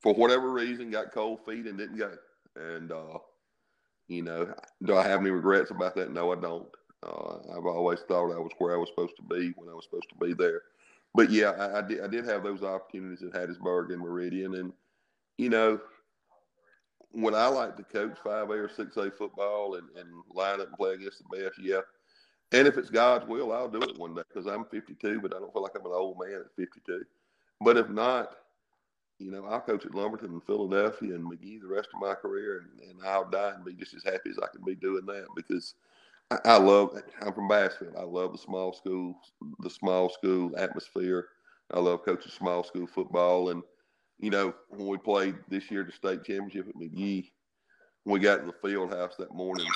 for whatever reason, got cold feet and didn't go. And uh, you know, do I have any regrets about that? No, I don't. Uh, I've always thought I was where I was supposed to be when I was supposed to be there. But yeah, I, I did. I did have those opportunities at Hattiesburg and Meridian, and you know, when I like to coach five A or six A football and, and line up and play against the best, yeah, and if it's God's will, I'll do it one day because I'm 52, but I don't feel like I'm an old man at 52. But if not, you know, I'll coach at Lumberton and Philadelphia and Magee the rest of my career, and, and I'll die and be just as happy as I can be doing that because I, I love. I'm from Bassfield. I love the small school, the small school atmosphere. I love coaching small school football, and you know, when we played this year the state championship at Magee, we got in the field house that morning,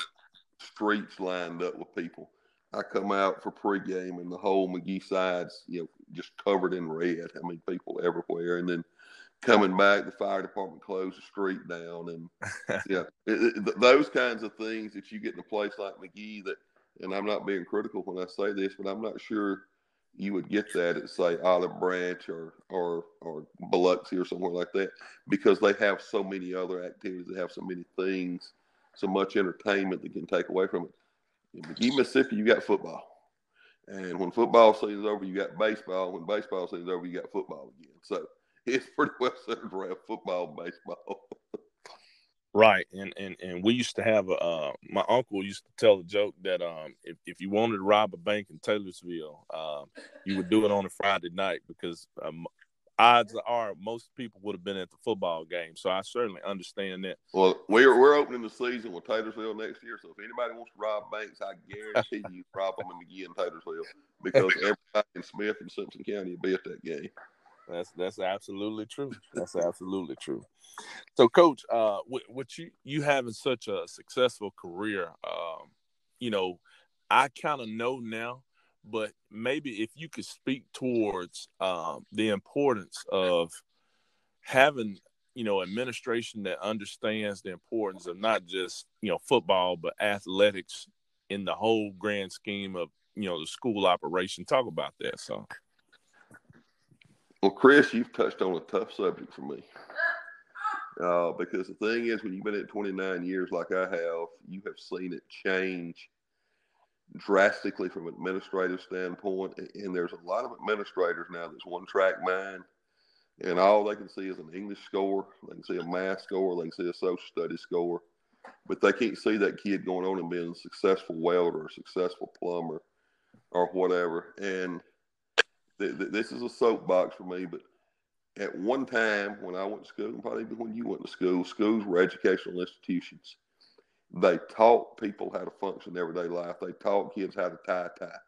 streets lined up with people. I come out for pregame and the whole Magee sides, you know, just covered in red. I mean, people everywhere. And then coming back, the fire department closed the street down, and yeah, it, it, those kinds of things that you get in a place like Magee That, and I'm not being critical when I say this, but I'm not sure you would get that at say Olive Branch or or or Biloxi or somewhere like that because they have so many other activities. They have so many things, so much entertainment that can take away from it. In Magee, Mississippi, you got football. And when football season's over, you got baseball. When baseball season's over, you got football again. So it's pretty well centered around football baseball. right. And, and and we used to have a uh, my uncle used to tell a joke that um if, if you wanted to rob a bank in Taylorsville, um, you would do it on a Friday night because um, odds are most people would have been at the football game. So I certainly understand that. Well, we're we're opening the season with Taylorsville next year. So if anybody wants to rob banks, I guarantee you rob them in Magee and Taylorsville because everybody in Smith and Simpson County will be at that game. That's that's absolutely true. That's absolutely true. So, Coach, uh, with, you you having such a successful career, um, you know, I kind of know now but maybe if you could speak towards um, the importance of having you know administration that understands the importance of not just you know football but athletics in the whole grand scheme of you know the school operation talk about that so well chris you've touched on a tough subject for me uh, because the thing is when you've been at 29 years like i have you have seen it change drastically from an administrative standpoint. And there's a lot of administrators now that's one track mind, and all they can see is an English score, they can see a math score, they can see a social studies score, but they can't see that kid going on and being a successful welder, a successful plumber, or whatever. And th- th- this is a soapbox for me, but at one time when I went to school, and probably even when you went to school, schools were educational institutions they taught people how to function in everyday life. They taught kids how to tie a tie.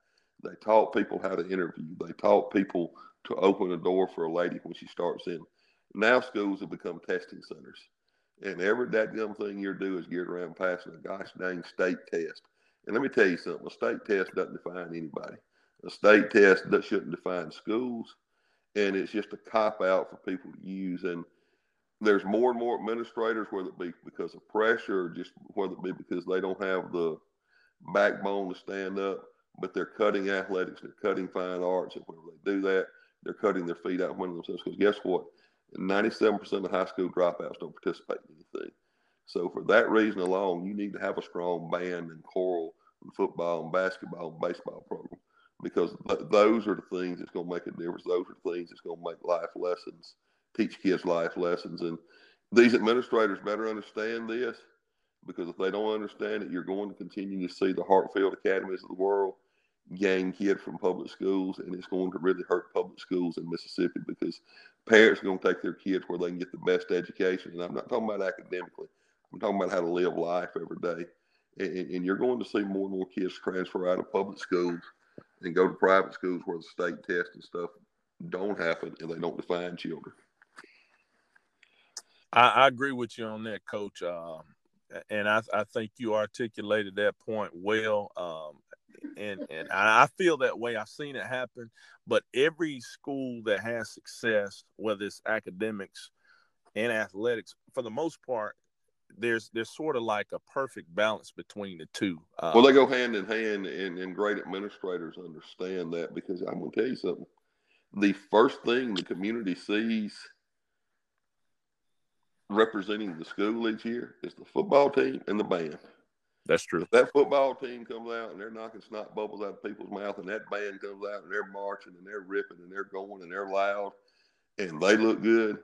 They taught people how to interview. They taught people to open a door for a lady when she starts in. Now schools have become testing centers. And every dadgum thing you do is geared around passing a gosh dang state test. And let me tell you something, a state test doesn't define anybody. A state test that shouldn't define schools. And it's just a cop out for people to use. And there's more and more administrators, whether it be because of pressure or just whether it be because they don't have the backbone to stand up, but they're cutting athletics, they're cutting fine arts, and whenever they do that, they're cutting their feet out winning themselves. Because guess what? 97% of high school dropouts don't participate in anything. So for that reason alone, you need to have a strong band and choral and football and basketball and baseball program because th- those are the things that's going to make a difference. Those are the things that's going to make life lessons teach kids life lessons. And these administrators better understand this because if they don't understand it, you're going to continue to see the Hartfield Academies of the world gain kids from public schools, and it's going to really hurt public schools in Mississippi because parents are going to take their kids where they can get the best education. And I'm not talking about academically, I'm talking about how to live life every day. And, and you're going to see more and more kids transfer out of public schools and go to private schools where the state test and stuff don't happen and they don't define children. I, I agree with you on that, Coach. Um, and I, I think you articulated that point well. Um, and and I feel that way. I've seen it happen. But every school that has success, whether it's academics and athletics, for the most part, there's there's sort of like a perfect balance between the two. Uh, well, they go hand in hand, and, and great administrators understand that because I'm going to tell you something. The first thing the community sees – representing the school each year is the football team and the band. That's true. If that football team comes out and they're knocking snot bubbles out of people's mouth, and that band comes out and they're marching and they're ripping and they're going and they're loud, and they look good,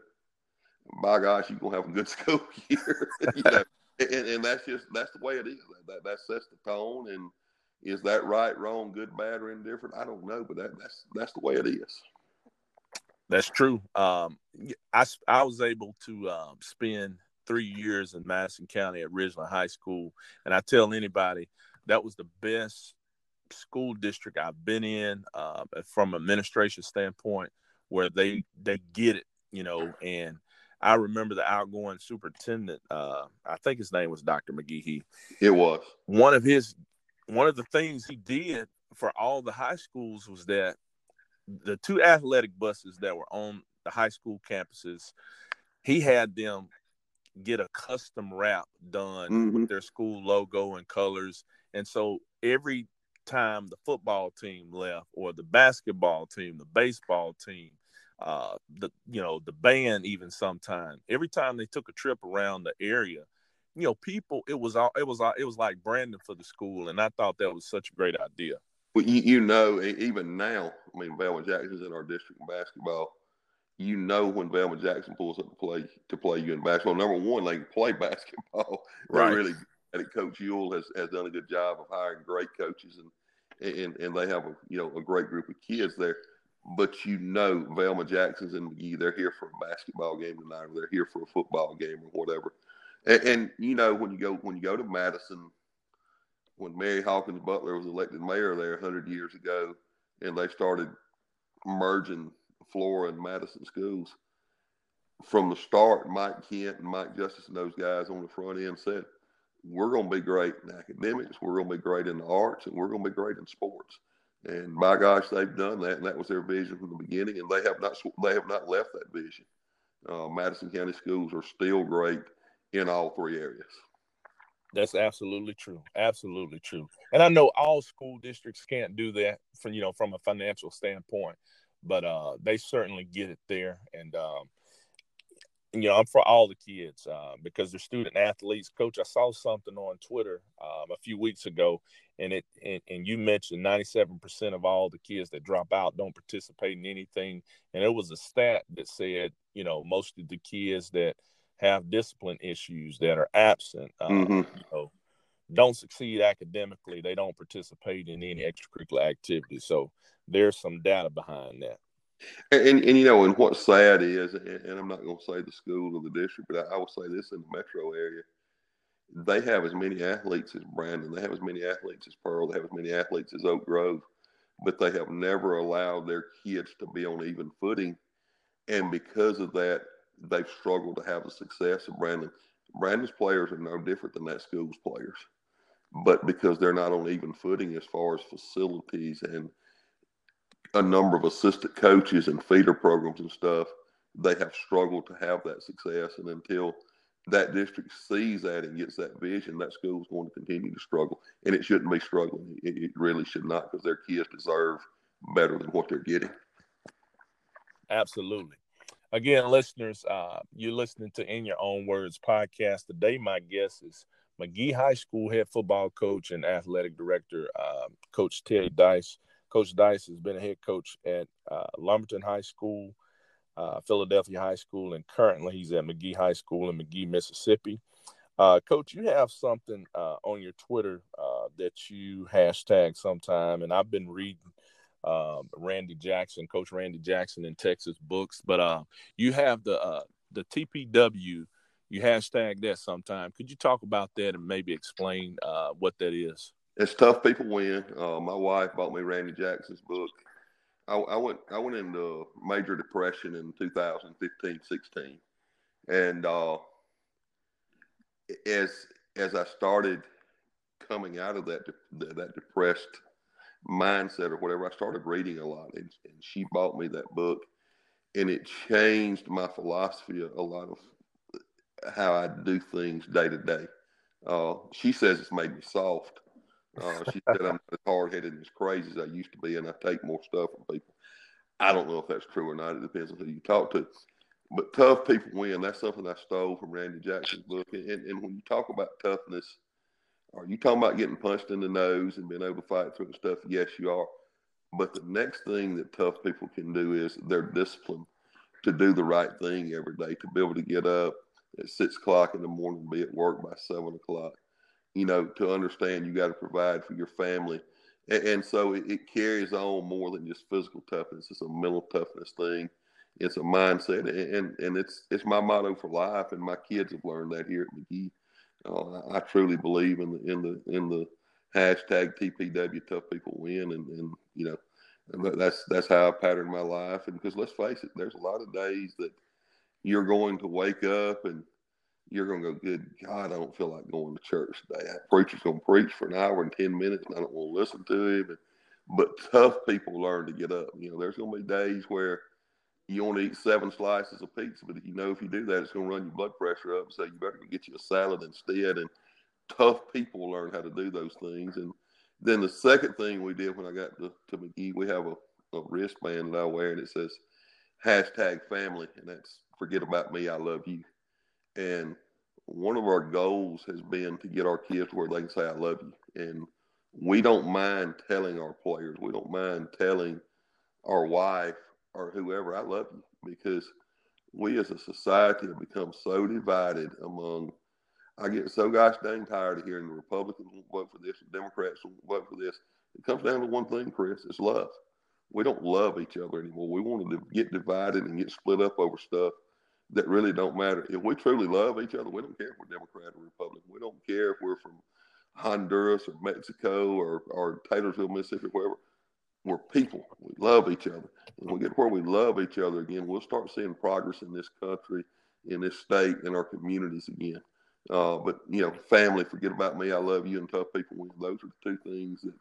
by gosh, you're gonna have a good school year. you know? and, and that's just that's the way it is. That, that sets the tone. And is that right, wrong, good, bad, or indifferent? I don't know, but that, that's that's the way it is. That's true. Um, I, I was able to um, spend three years in Madison County at Ridgeland High School, and I tell anybody that was the best school district I've been in uh, from administration standpoint, where they they get it, you know, and I remember the outgoing superintendent. Uh, I think his name was Dr. McGehee. It was one of his one of the things he did for all the high schools was that the two athletic buses that were on the high school campuses, he had them get a custom wrap done mm-hmm. with their school logo and colors. And so every time the football team left or the basketball team, the baseball team, uh, the you know the band even sometime every time they took a trip around the area you know people it was all it was all, it was like branding for the school and i thought that was such a great idea well you, you know even now i mean Velma jackson's in our district in basketball you know when Velma Jackson pulls up to play to play you in basketball. Number one, they play basketball. Right. Really, and Coach Yule has, has done a good job of hiring great coaches, and and and they have a you know a great group of kids there but you know Velma Jackson's in Magee. They're here for a basketball game tonight, or they're here for a football game, or whatever. And, and, you know when you go when you go to Madison, when Mary Hawkins Butler was elected mayor there hundred years ago, and they started merging Flora and Madison schools. From the start, Mike Kent and Mike Justice and those guys on the front end said, "We're going to be great in academics. We're going to be great in the arts, and we're going to be great in sports." And by gosh, they've done that, and that was their vision from the beginning, and they have not they have not left that vision. Uh, Madison County schools are still great in all three areas. That's absolutely true. Absolutely true. And I know all school districts can't do that from you know from a financial standpoint, but uh, they certainly get it there. And um, you know, I'm for all the kids uh, because they're student athletes. Coach, I saw something on Twitter um, a few weeks ago, and it and, and you mentioned 97% of all the kids that drop out don't participate in anything, and it was a stat that said, you know, most of the kids that have discipline issues that are absent, uh, mm-hmm. you know, don't succeed academically. They don't participate in any extracurricular activity. So there's some data behind that. And, and, and, you know, and what's sad is, and, and I'm not going to say the school or the district, but I, I, will say this in the metro area, they have as many athletes as Brandon, they have as many athletes as Pearl, they have as many athletes as Oak Grove, but they have never allowed their kids to be on even footing. And because of that, they've struggled to have the success of Brandon. Brandon's players are no different than that school's players, but because they're not on even footing as far as facilities and – a number of assistant coaches and feeder programs and stuff, they have struggled to have that success. And until that district sees that and gets that vision, that school is going to continue to struggle. And it shouldn't be struggling. It, it really should not because their kids deserve better than what they're getting. Absolutely. Again, listeners, uh, you're listening to In Your Own Words podcast. Today, my guest is Magee High School head football coach and athletic director, uh, Coach Ted Dice. Coach Dice has been a head coach at uh, Lumberton High School, uh, Philadelphia High School, and currently he's at Magee High School in Magee, Mississippi. Uh, Coach, you have something uh, on your Twitter uh, that you hashtag sometime, and I've been reading um, Randy Jackson, Coach Randy Jackson in Texas books, but uh, you have the the TPW. You hashtag that sometime. Could you talk about that and maybe explain what that is? It's tough people win. Uh, my wife bought me Randy Jackson's book. I, I, went I went into major depression in 2015, 16, and uh, as as I started coming out of that that depressed mindset or whatever, I started reading a lot, and, and she bought me that book, and it changed my philosophy a lot of how I do things day to day. Uh, she says it's made me soft uh, she said I'm as hard headed and as crazy as I used to be, and I take more stuff from people. I don't know if that's true or not. It depends on who you talk to. But tough people win. That's something I stole from Randy Jackson's book. And, and when you talk about toughness, are you talking about getting punched in the nose and being able to fight through the stuff? Yes, you are. But the next thing that tough people can do is their discipline to do the right thing every day, to be able to get up at six o'clock in the morning and be at work by seven o'clock you know, to understand you got to provide for your family. And, and so it, it, carries on more than just physical toughness. It's a mental toughness thing. It's a mindset, and, and it's it's my motto for life. And my kids have learned that here at Magee. Uh, I truly believe in the in the in the hashtag TPW Tough People Win, and, and you know that's that's how I pattern my life. And because let's face it, there's a lot of days that you're going to wake up and you're going to go, good God, I don't feel like going to church today. That preacher's going to preach for an hour and 10 minutes and I don't want to listen to him. But tough people learn to get up. You know, there's going to be days where you to eat seven slices of pizza, but you know if you do that, it's going to run your blood pressure up. So you better get you a salad instead. And tough people learn how to do those things. And then the second thing we did when I got to, to Magee, we have a, a wristband that I wear and it says hashtag family, and that's forget about me, I love you. And one of our goals has been to get our kids where they can say, I love you. And we don't mind telling our players, we don't mind telling our wife or whoever, I love you, because we as a society have become so divided among. I get so gosh dang tired of hearing the Republicans won't vote for this, the Democrats won't vote for this. It comes down to one thing, Chris: it's love. We don't love each other anymore. We want to get divided and get split up over stuff that really don't matter. If we truly love each other, we don't care if we're Democrat or Republican. We don't care if we're from Honduras or Mexico or, or Taylorsville, Mississippi, wherever. We're people. We love each other. And we get where we love each other again, we'll start seeing progress in this country, in this state, in our communities again. Uh, but you know, family, forget about me. I love you, and tough people. Those are the two things that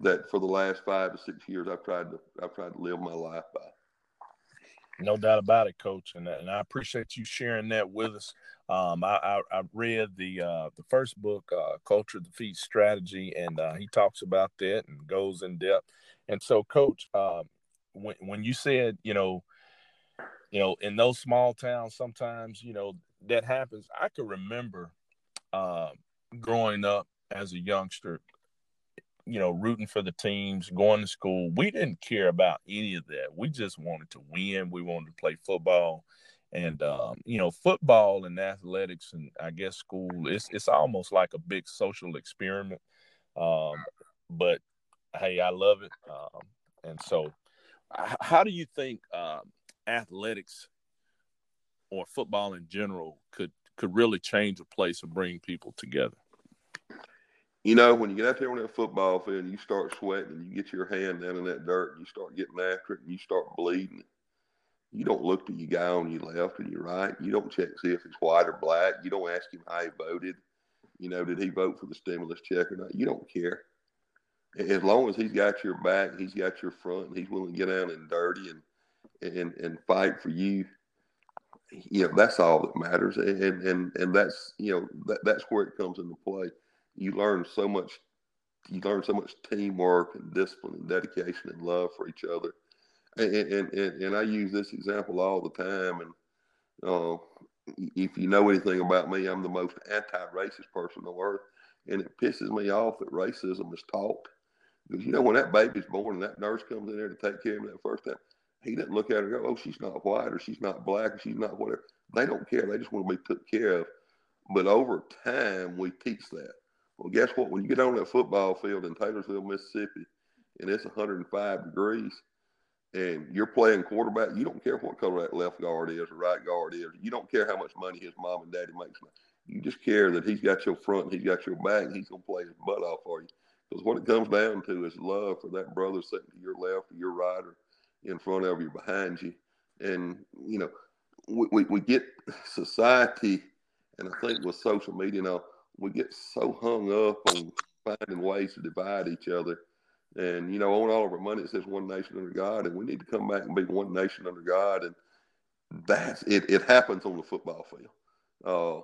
that for the last five to six years I've tried to I've tried to live my life by. No doubt about it, Coach, and, and I appreciate you sharing that with us. Um, I, I, I, read the uh, the first book, uh, Culture Defeats Strategy, and uh, he talks about that and goes in depth. And so, Coach, um, when when you said, you know, you know, in those small towns, sometimes you know that happens. I could remember uh, growing up as a youngster, you know, rooting for the teams, going to school. We didn't care about any of that. We just wanted to win. We wanted to play football. And um, you know, football and athletics and I guess school, it's it's almost like a big social experiment. Um, but hey, I love it. Um, and so how do you think um, athletics or football in general could could really change a place and bring people together? You know, when you get out there on that football field and you start sweating and you get your hand down in that dirt and you start getting after it and you start bleeding, you don't look to your guy on your left and your right. You don't check see if it's white or black. You don't ask him how he voted. You know, did he vote for the stimulus check or not? You don't care. As long as he's got your back, he's got your front, and he's willing to get down and dirty and and and fight for you. You know, that's all that matters. And and and that's you know that that's where it comes into play you learn so much you learn so much teamwork and discipline and dedication and love for each other. And and, and, and I use this example all the time. And uh, if you know anything about me, I'm the most anti-racist person on earth, and it pisses me off that racism is taught. Because you know when that baby's born and that nurse comes in there to take care of him that first time, he doesn't look at her and go, "Oh, she's not white or she's not black or she's not whatever." They don't care. They just want to be took care of. But over time, we teach that. Well, guess what? When you get on that football field in Taylorsville, Mississippi, and it's 105 degrees, and you're playing quarterback, you don't care what color that left guard is or right guard is. You don't care how much money his mom and daddy makes. You just care that he's got your front he's got your back he's going to play his butt off for you. Because what it comes down to is love for that brother sitting to your left or your right or in front of you, behind you. And, you know, we, we, we get society, and I think with social media now, we get so hung up on finding ways to divide each other. And, you know, on all of our money, it says one nation under God, and we need to come back and be one nation under God. And that's it, it happens on the football field. Uh,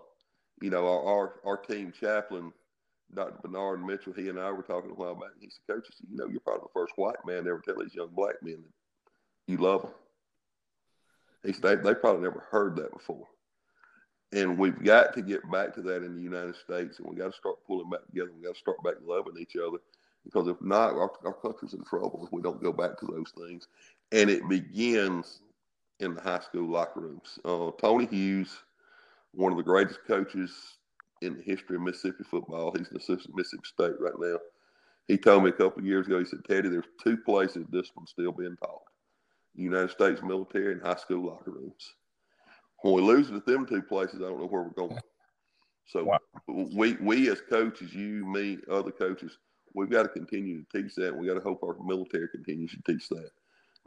you know, our, our, our team chaplain, Dr. Bernard Mitchell, he and I were talking a while back. He said, Coach, you know, you're probably the first white man to ever tell these young black men that you love them. He said, they, they probably never heard that before. And we've got to get back to that in the United States, and we got to start pulling back together. We got to start back loving each other, because if not, our, our country's in trouble if we don't go back to those things. And it begins in the high school locker rooms. Uh, Tony Hughes, one of the greatest coaches in the history of Mississippi football, he's an assistant Mississippi State right now. He told me a couple years ago, he said, Teddy, there's two places discipline's still being taught United States military and high school locker rooms. When we lose it at them two places, I don't know where we're going. So wow. we we as coaches, you, me, other coaches, we've got to continue to teach that. We got to hope our military continues to teach that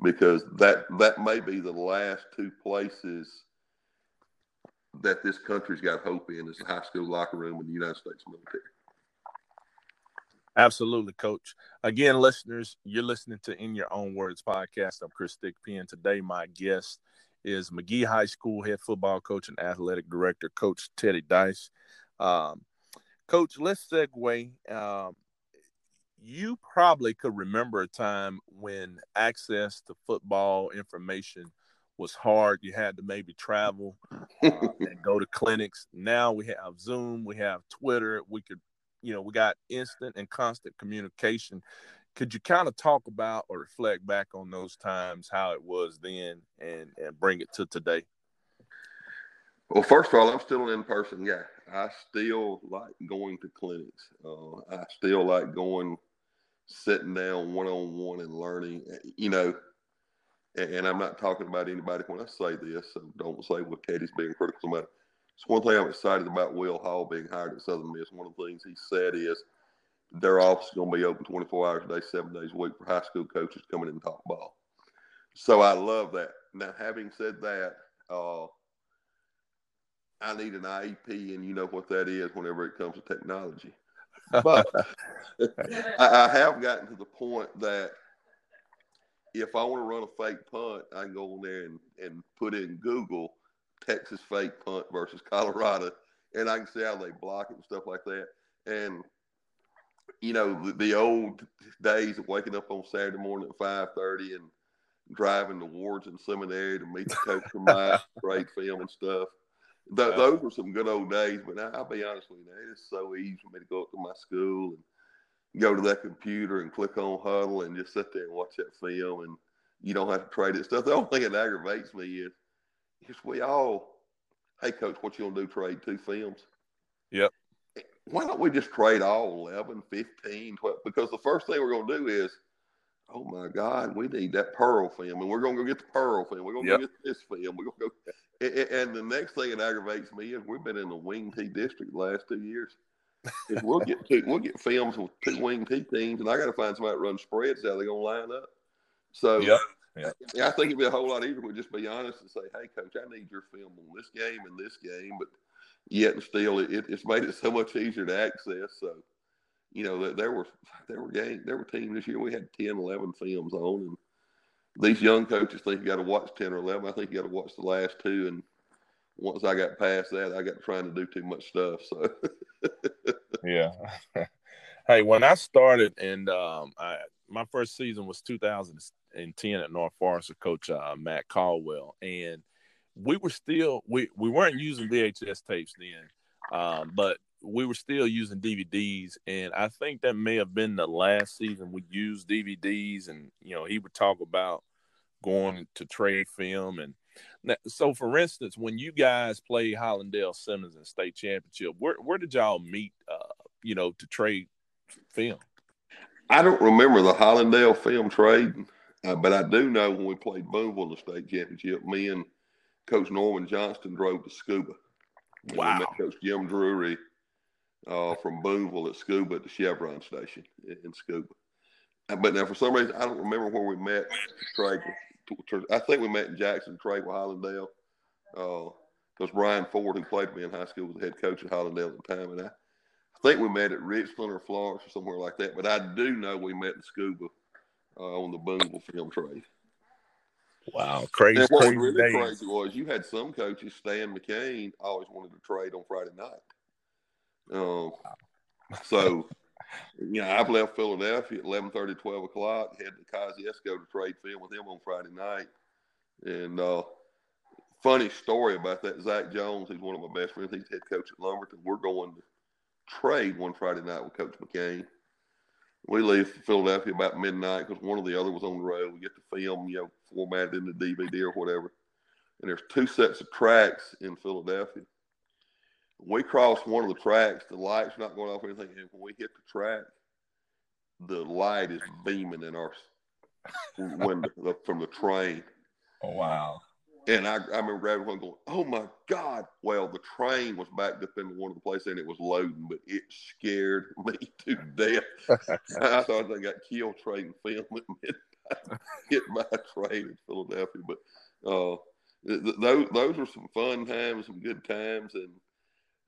because that that may be the last two places that this country's got hope in is the high school locker room in the United States military. Absolutely, Coach. Again, listeners, you're listening to In Your Own Words podcast. I'm Chris Thigpen. Today, my guest is Magee High School head football coach and athletic director, Coach Teddy Dice. Um, coach, let's segue. Um, you probably could remember a time when access to football information was hard. You had to maybe travel uh, and go to clinics. Now we have Zoom, we have Twitter. We could, you know, we got instant and constant communication. Could you kind of talk about or reflect back on those times, how it was then, and and bring it to today? Well, first of all, I'm still an in-person guy. I still like going to clinics. Uh, I still like going, sitting down one-on-one and learning. You know, and, I'm not talking about anybody when I say this, so don't say, well, Teddy's being critical about it. It's one thing I'm excited about Will Hall being hired at Southern Miss. One of the things he said is their office is going to be open 24 hours a day, seven days a week for high school coaches coming in and talk ball. So I love that. Now, having said that, uh, I need an IEP, and you know what that is whenever it comes to technology. But I, I have gotten to the point that – if I want to run a fake punt, I can go on there and, and put in Google Texas fake punt versus Colorado, and I can see how they block it and stuff like that. And you know, the, the old days of waking up on Saturday morning at five thirty and driving to wards and seminary to meet the coach from my grade film and stuff. Th- those were some good old days. But I'll be honest with you, it is so easy for me to go up to my school and go to that computer and click on Hudl and just sit there and watch that film, and you don't have to trade it stuff. The only thing that aggravates me is, is we all, hey coach, what you gonna do? Trade two films? Yep. Why don't we just trade all 11, 15, 12? Because the first thing we're gonna do is, oh my God, we need that Pearl film, and we're gonna go get the Pearl film. We're gonna yep. get this film. We're gonna go. And the next thing that aggravates me is we've been in the wing T district the last two years if we'll get two, we'll get films with two wing T teams, and I got to find somebody to run spreads. How they're gonna line up? So yeah, yeah. I think it'd be a whole lot easier. We just be honest and say, "Hey, coach, I need your film on this game and this game," but yet and still, it, it's made it so much easier to access. So, you know, there were there were game there were teams this year we had 10, 11 films on, and these young coaches think you got to watch ten or eleven. I think you got to watch the last two, and once I got past that, I got trying to do too much stuff. So. yeah. hey, when I started and um, I, my first season was 2010 at North Forest with Coach uh, Matt Caldwell, and we were still we we weren't using VHS tapes then, um, but we were still using DVDs, and I think that may have been the last season we used DVDs, and you know he would talk about going to trade film and so, for instance, when you guys played Hollandale Simmons in state championship, where where did y'all meet? Uh, you know, to trade film. I don't remember the Hollandale film trade, uh, but I do know when we played Booneville in the state championship, me and Coach Norman Johnston drove to Scooba. Wow. we met Coach Jim Drury uh, from Booneville at Scooba at the Chevron station in, Scooba. Uh, but now, for some reason, I don't remember where we met. I think we met in Jackson, Trey with Hollandale. Because uh, Brian Ford, who played for me in high school, was the head coach at Hollandale at the time. And I, I think we met at Richland or Florence or somewhere like that. But I do know we met in Scooba uh, on the Booneville film trade. Wow, crazy! And what crazy was really days. crazy was you had some coaches. Stan McCain always wanted to trade on Friday night. Um, so you know, I've left Philadelphia at 11:30, 12 o'clock. had to Kosciusko to trade film with him on Friday night. And uh, funny story about that, Zach Jones, he's one of my best friends. He's head coach at Lumberton. We're going to trade one Friday night with Coach McCain. We leave Philadelphia about midnight because one or the other was on the road. We get the film, you know, formatted in the DVD or whatever. And there's two sets of tracks in Philadelphia we cross one of the tracks, the light's not going off or anything. And when we hit the track, the light is beaming in our window from the train. Oh wow! And I, I remember grabbing one going, "Oh my God!" Well, the train was backed up into one of the places and it was loading, but it scared me to death. I thought they got killed trading film at midnight, hit a train in Philadelphia. But uh, those those were some fun times, some good times, and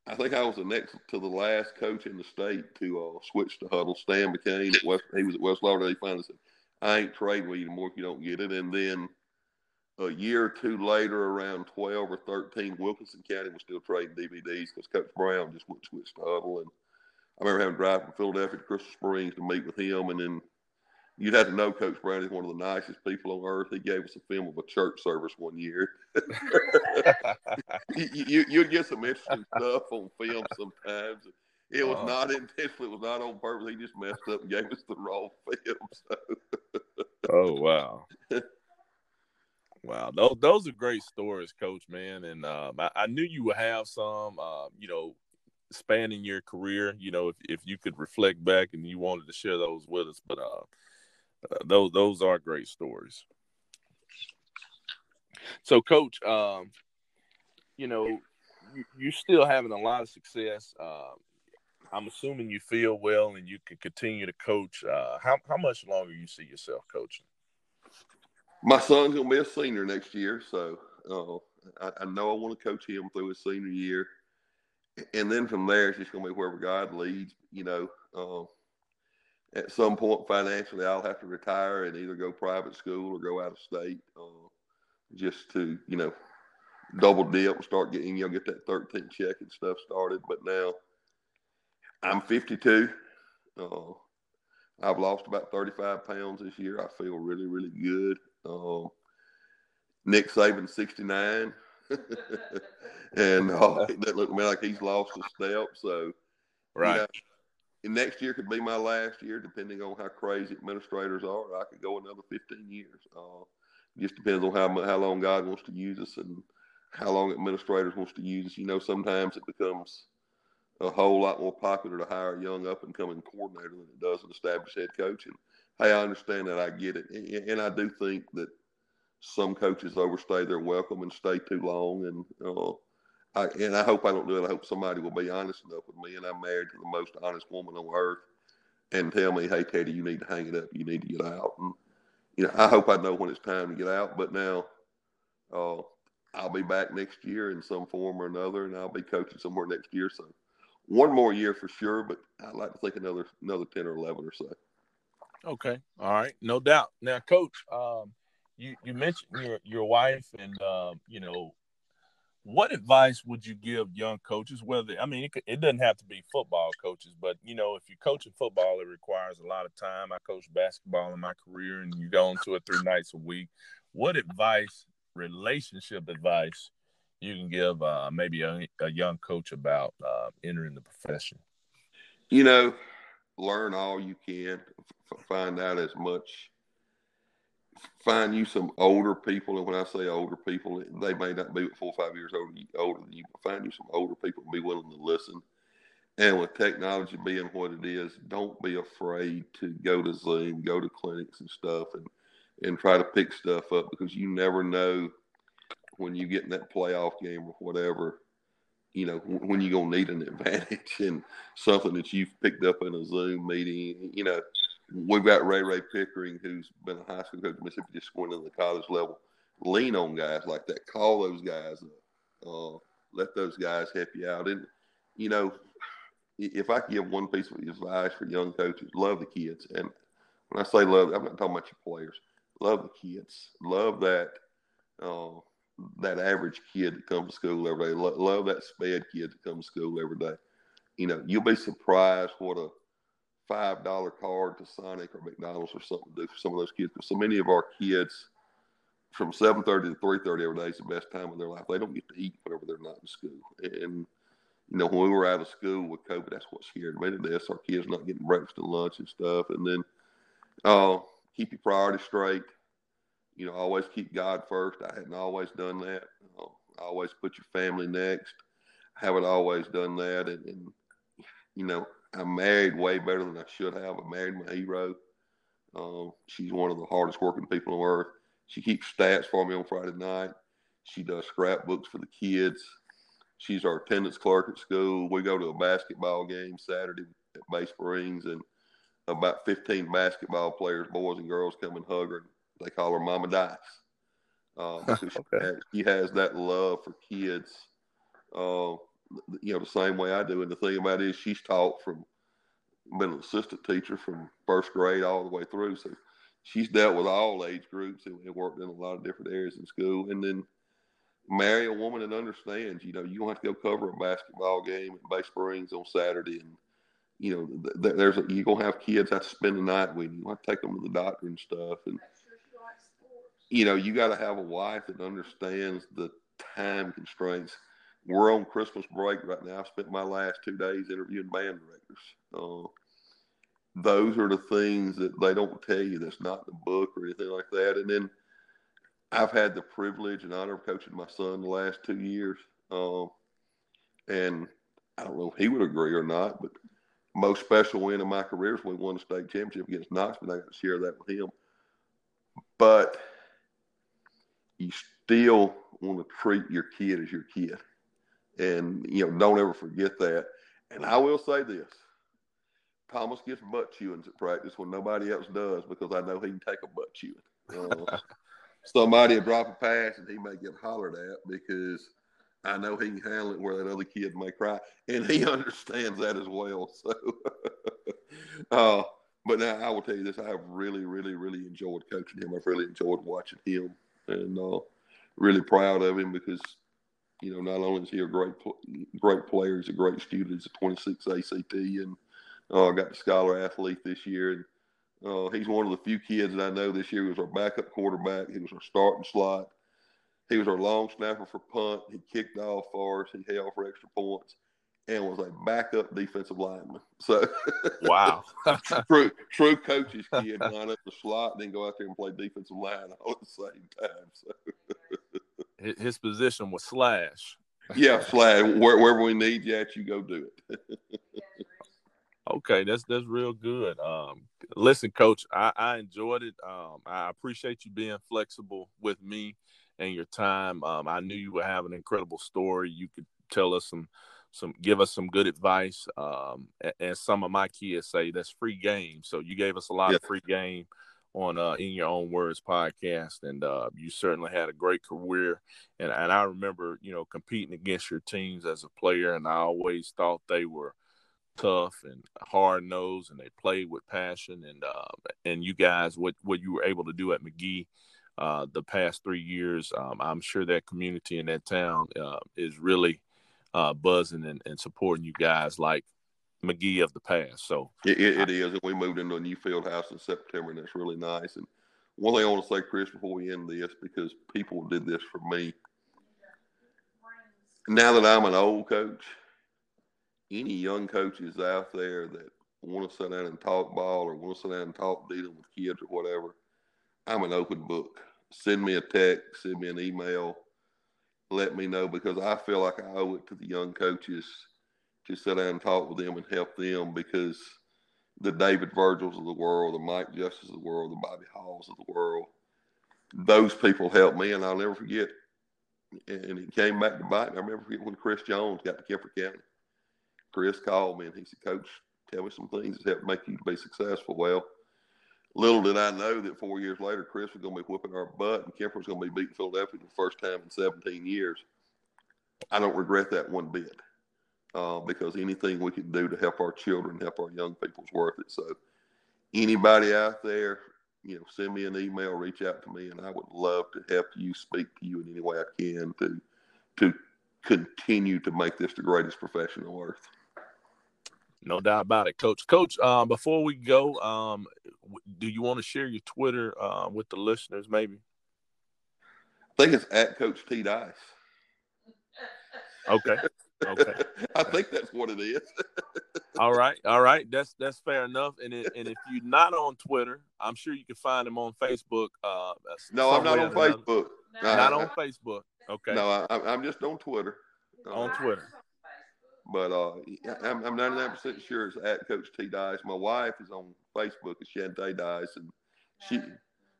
I think I was the next to the last coach in the state to uh, switch to Hudl. Stan McCain at West, he was at West Lauderdale. He finally said, "I ain't trading with you anymore if you don't get it." And then a year or two later, around twelve or thirteen, Wilkinson County was still trading DVDs because Coach Brown just went switch to Hudl. And I remember having to drive from Philadelphia to Crystal Springs to meet with him, and then you'd have to know Coach Brown is one of the nicest people on earth. He gave us a film of a church service one year. you, you, would get some interesting stuff on film sometimes. It was not intentional. It was not on purpose. He just messed up and gave us the wrong film. So. oh wow. Wow, those those are great stories, Coach. Man, and um, I, I, knew you would have some. Uh, you know, spanning your career. You know, if if you could reflect back and you wanted to share those with us, but uh, uh, those those are great stories. So, Coach, um, you know, you, are still having a lot of success. Uh, I'm assuming you feel well and you can continue to coach. Uh, how how much longer you see yourself coaching? My son's gonna be a senior next year, so uh, I, I, know I want to coach him through his senior year, and then from there it's just gonna be wherever God leads. You know, uh, at some point financially, I'll have to retire and either go private school or go out of state, uh, just to you know double dip start getting you know get that 13th check and stuff started. But now I'm 52. Uh, I've lost about 35 pounds this year. I feel really really good. Uh, Nick Saban 69. and uh, it doesn't to me like he's lost a step. So, right. You know, next year could be my last year, depending on how crazy administrators are. I could go another 15 years. Uh, just depends on how how long God wants to use us and how long administrators wants to use us. You know, sometimes it becomes a whole lot more popular to hire a young up and coming coordinator than it does an established head coach. And hey, I understand that. I get it, and, I do think that some coaches overstay their welcome and stay too long and. Uh, I, and I hope I don't do it. I hope somebody will be honest enough with me, and I'm married to the most honest woman on earth, and tell me, "Hey, Teddy, you need to hang it up. You need to get out." And you know, I hope I know when it's time to get out. But now, uh, I'll be back next year in some form or another, and I'll be coaching somewhere next year. So, one more year for sure, but I'd like to think another another ten or eleven or so. Okay, all right, no doubt. Now, Coach, um, you you mentioned your your wife, and uh, you know what advice would you give young coaches? Whether i mean it, it, doesn't have to be football coaches but you know if you're coaching football it requires a lot of time. I coached basketball in my career and you go into it three nights a week. What advice relationship advice you can give uh, maybe a, a, young coach about uh, entering the profession? You know learn all you can f- find out as much find you some older people, and when I say older people, they may not be four or five years older, older than you, find you some older people and be willing to listen. And with technology being what it is, don't be afraid to go to Zoom, go to clinics and stuff, and and try to pick stuff up because you never know when you get in that playoff game or whatever, you know, when you're gonna need an advantage and something that you've picked up in a Zoom meeting, you know We've got Ray Ray Pickering, who's been a high school coach at Mississippi, just going to the college level. Lean on guys like that. Call those guys up. Uh, let those guys help you out. And, you know, if I could give one piece of advice for young coaches, love the kids. And when I say love, I'm not talking about your players. Love the kids. Love that uh, that average kid that comes to school every day. Lo- love that sped kid that comes to school every day. You know, you'll be surprised what a five dollar card to Sonic or McDonald's or something do for some of those kids. Because so many of our kids from seven thirty to three thirty every day is the best time of their life. They don't get to eat whenever they're not in school. And you know, when we were out of school with COVID, that's what scared me to death. Our kids not getting breakfast and lunch and stuff. And then uh, keep your priorities straight. You know, always keep God first. I hadn't always done that. Uh, always put your family next. I haven't always done that. And, and you know, I'm married way better than I should have. I married my hero. Um, she's one of the hardest working people on earth. She keeps stats for me on Friday night. She does scrapbooks for the kids. She's our attendance clerk at school. We go to a basketball game Saturday at Bay Springs, and about 15 basketball players, boys and girls, come and hug her. They call her Mama Dice. Um, okay. she, has that love for kids, uh, you know, the same way I do. And the thing about it is, she's taught from been an assistant teacher from first grade all the way through. So she's dealt with all age groups and, and worked in a lot of different areas in school. And then marry a woman that understands. You know, you don't have to go cover a basketball game at Bay Springs on Saturday, and you know, th- there's a, you're gonna have kids have to spend the night with you. You have to take them to the doctor and stuff, and you know, you got to have a wife that understands the time constraints. We're on Christmas break right now. I've spent my last two days interviewing band directors. Uh, those are the things that they don't tell you. That's not in the book or anything like that. And then I've had the privilege and honor of coaching my son the last two years. Um, and I don't know if he would agree or not, but most special win of my career is when we won the state championship against Knoxville. I got to share that with him. But you still want to treat your kid as your kid. And, you know, don't ever forget that. And I will say this Thomas gets butt chewings at practice when nobody else does because I know he can take a butt chewing. Uh, somebody will drop a pass and he may get hollered at because I know he can handle it where that other kid may cry, and he understands that as well. So, uh, but now I will tell you this: I have really, really, really enjoyed coaching him. I've really enjoyed watching him, and uh, really proud of him because you know not only is he a great, great player, he's a great student. He's a 26 ACT, and uh, got the scholar athlete this year, and uh, he's one of the few kids that I know this year He was our backup quarterback. He was our starting slot. He was our long snapper for punt. He kicked off for us. He held for extra points and was a backup defensive lineman. So, wow, true, true coach's kid line up the slot, then go out there and play defensive line all at the same time. So, his position was slash. Yeah, slash. Wherever we need you at, you go do it. Okay, that's that's real good. Um, listen, Coach, I, I enjoyed it. Um, I appreciate you being flexible with me and your time. Um, I knew you would have an incredible story. You could tell us some, some, give us some good advice. Um, and, some of my kids say that's free game. So you gave us a lot yeah. of free game on uh, in your own words podcast, and uh, you certainly had a great career. And and I remember, you know, competing against your teams as a player, and I always thought they were tough and hard nosed, and they played with passion. And uh, and you guys, what what you were able to do at Magee. uh, the past three years, um, I'm sure that community in that town uh, is really uh, buzzing and, and, supporting you guys like Magee of the past. So it, it is, and we moved into a new field house in September, and that's really nice. And one thing I want to say, Chris, before we end this, because people did this for me. Now that I'm an old coach, any young coaches out there that want to sit down and talk ball or want to sit down and talk dealing with kids or whatever, I'm an open book. Send me a text, send me an email, let me know because I feel like I owe it to the young coaches to sit down and talk with them and help them because the David Virgils of the world, the Mike Justice of the world, the Bobby Halls of the world, those people helped me, and I'll never forget. And it came back to bite. Me. I remember when Chris Jones got to Kemper County Chris called me and he said, Coach, tell me some things that help make you be successful. Well, little did I know that four years later, Chris was going to be whipping our butt and Kemper was going to be beating Philadelphia for the first time in 17 years. I don't regret that one bit uh, because anything we can do to help our children, help our young people is worth it. So, anybody out there, you know, send me an email, reach out to me, and I would love to help you, speak to you in any way I can to to continue to make this the greatest profession on earth. No doubt about it, Coach. Coach, uh, before we go, um, do you want to share your Twitter uh, with the listeners, maybe? I think it's at Coach T Dice. Okay. Okay. I think that's what it is. all right, all right. That's that's fair enough. And it, and if you're not on Twitter, I'm sure you can find him on Facebook. Uh, no, I'm not on Facebook. No. Not on Facebook. Okay. No, I, am just on Twitter. On Twitter. But uh, I'm, I'm 99% sure it's at Coach T Dice. My wife is on Facebook as Shantae Dice, and she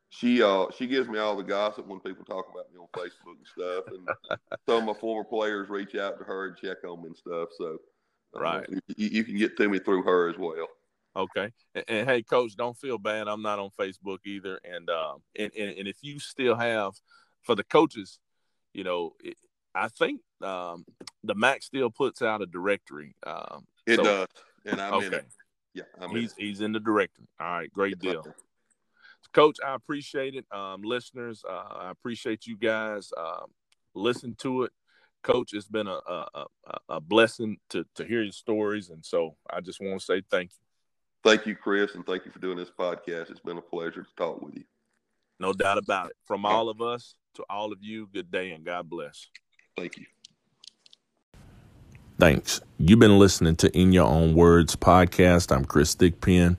she uh she gives me all the gossip when people talk about me on Facebook and stuff. And some of my former players reach out to her and check on me and stuff. So uh, right, you, you, can get to me through her as well. Okay, and, and, hey, Coach, don't feel bad. I'm not on Facebook either, and um, and, and, and if you still have for the coaches, you know, it, I think um, the MAC still puts out a directory. Um, it so, does, and I'm okay. in it. Yeah, I'm he's in he's in the directory. All right, great deal. Coach, I appreciate it. Um, listeners, uh, I appreciate you guys. Um, listen to it. Coach, it's been a, a, a, blessing to, to hear your stories. And so I just want to say thank you. Thank you, Chris, and thank you for doing this podcast. It's been a pleasure to talk with you. No doubt about it. From all of us to all of you, good day and God bless. Thank you. Thanks. You've been listening to In Your Own Words podcast. I'm Chris Thigpen.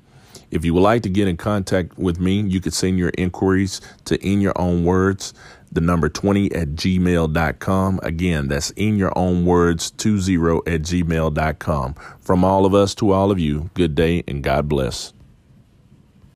If you would like to get in contact with me, you could send your inquiries to In Your Own Words, the number 20 at gmail.com. Again, that's In Your Own Words 20 at gmail.com. From all of us to all of you, good day and God bless.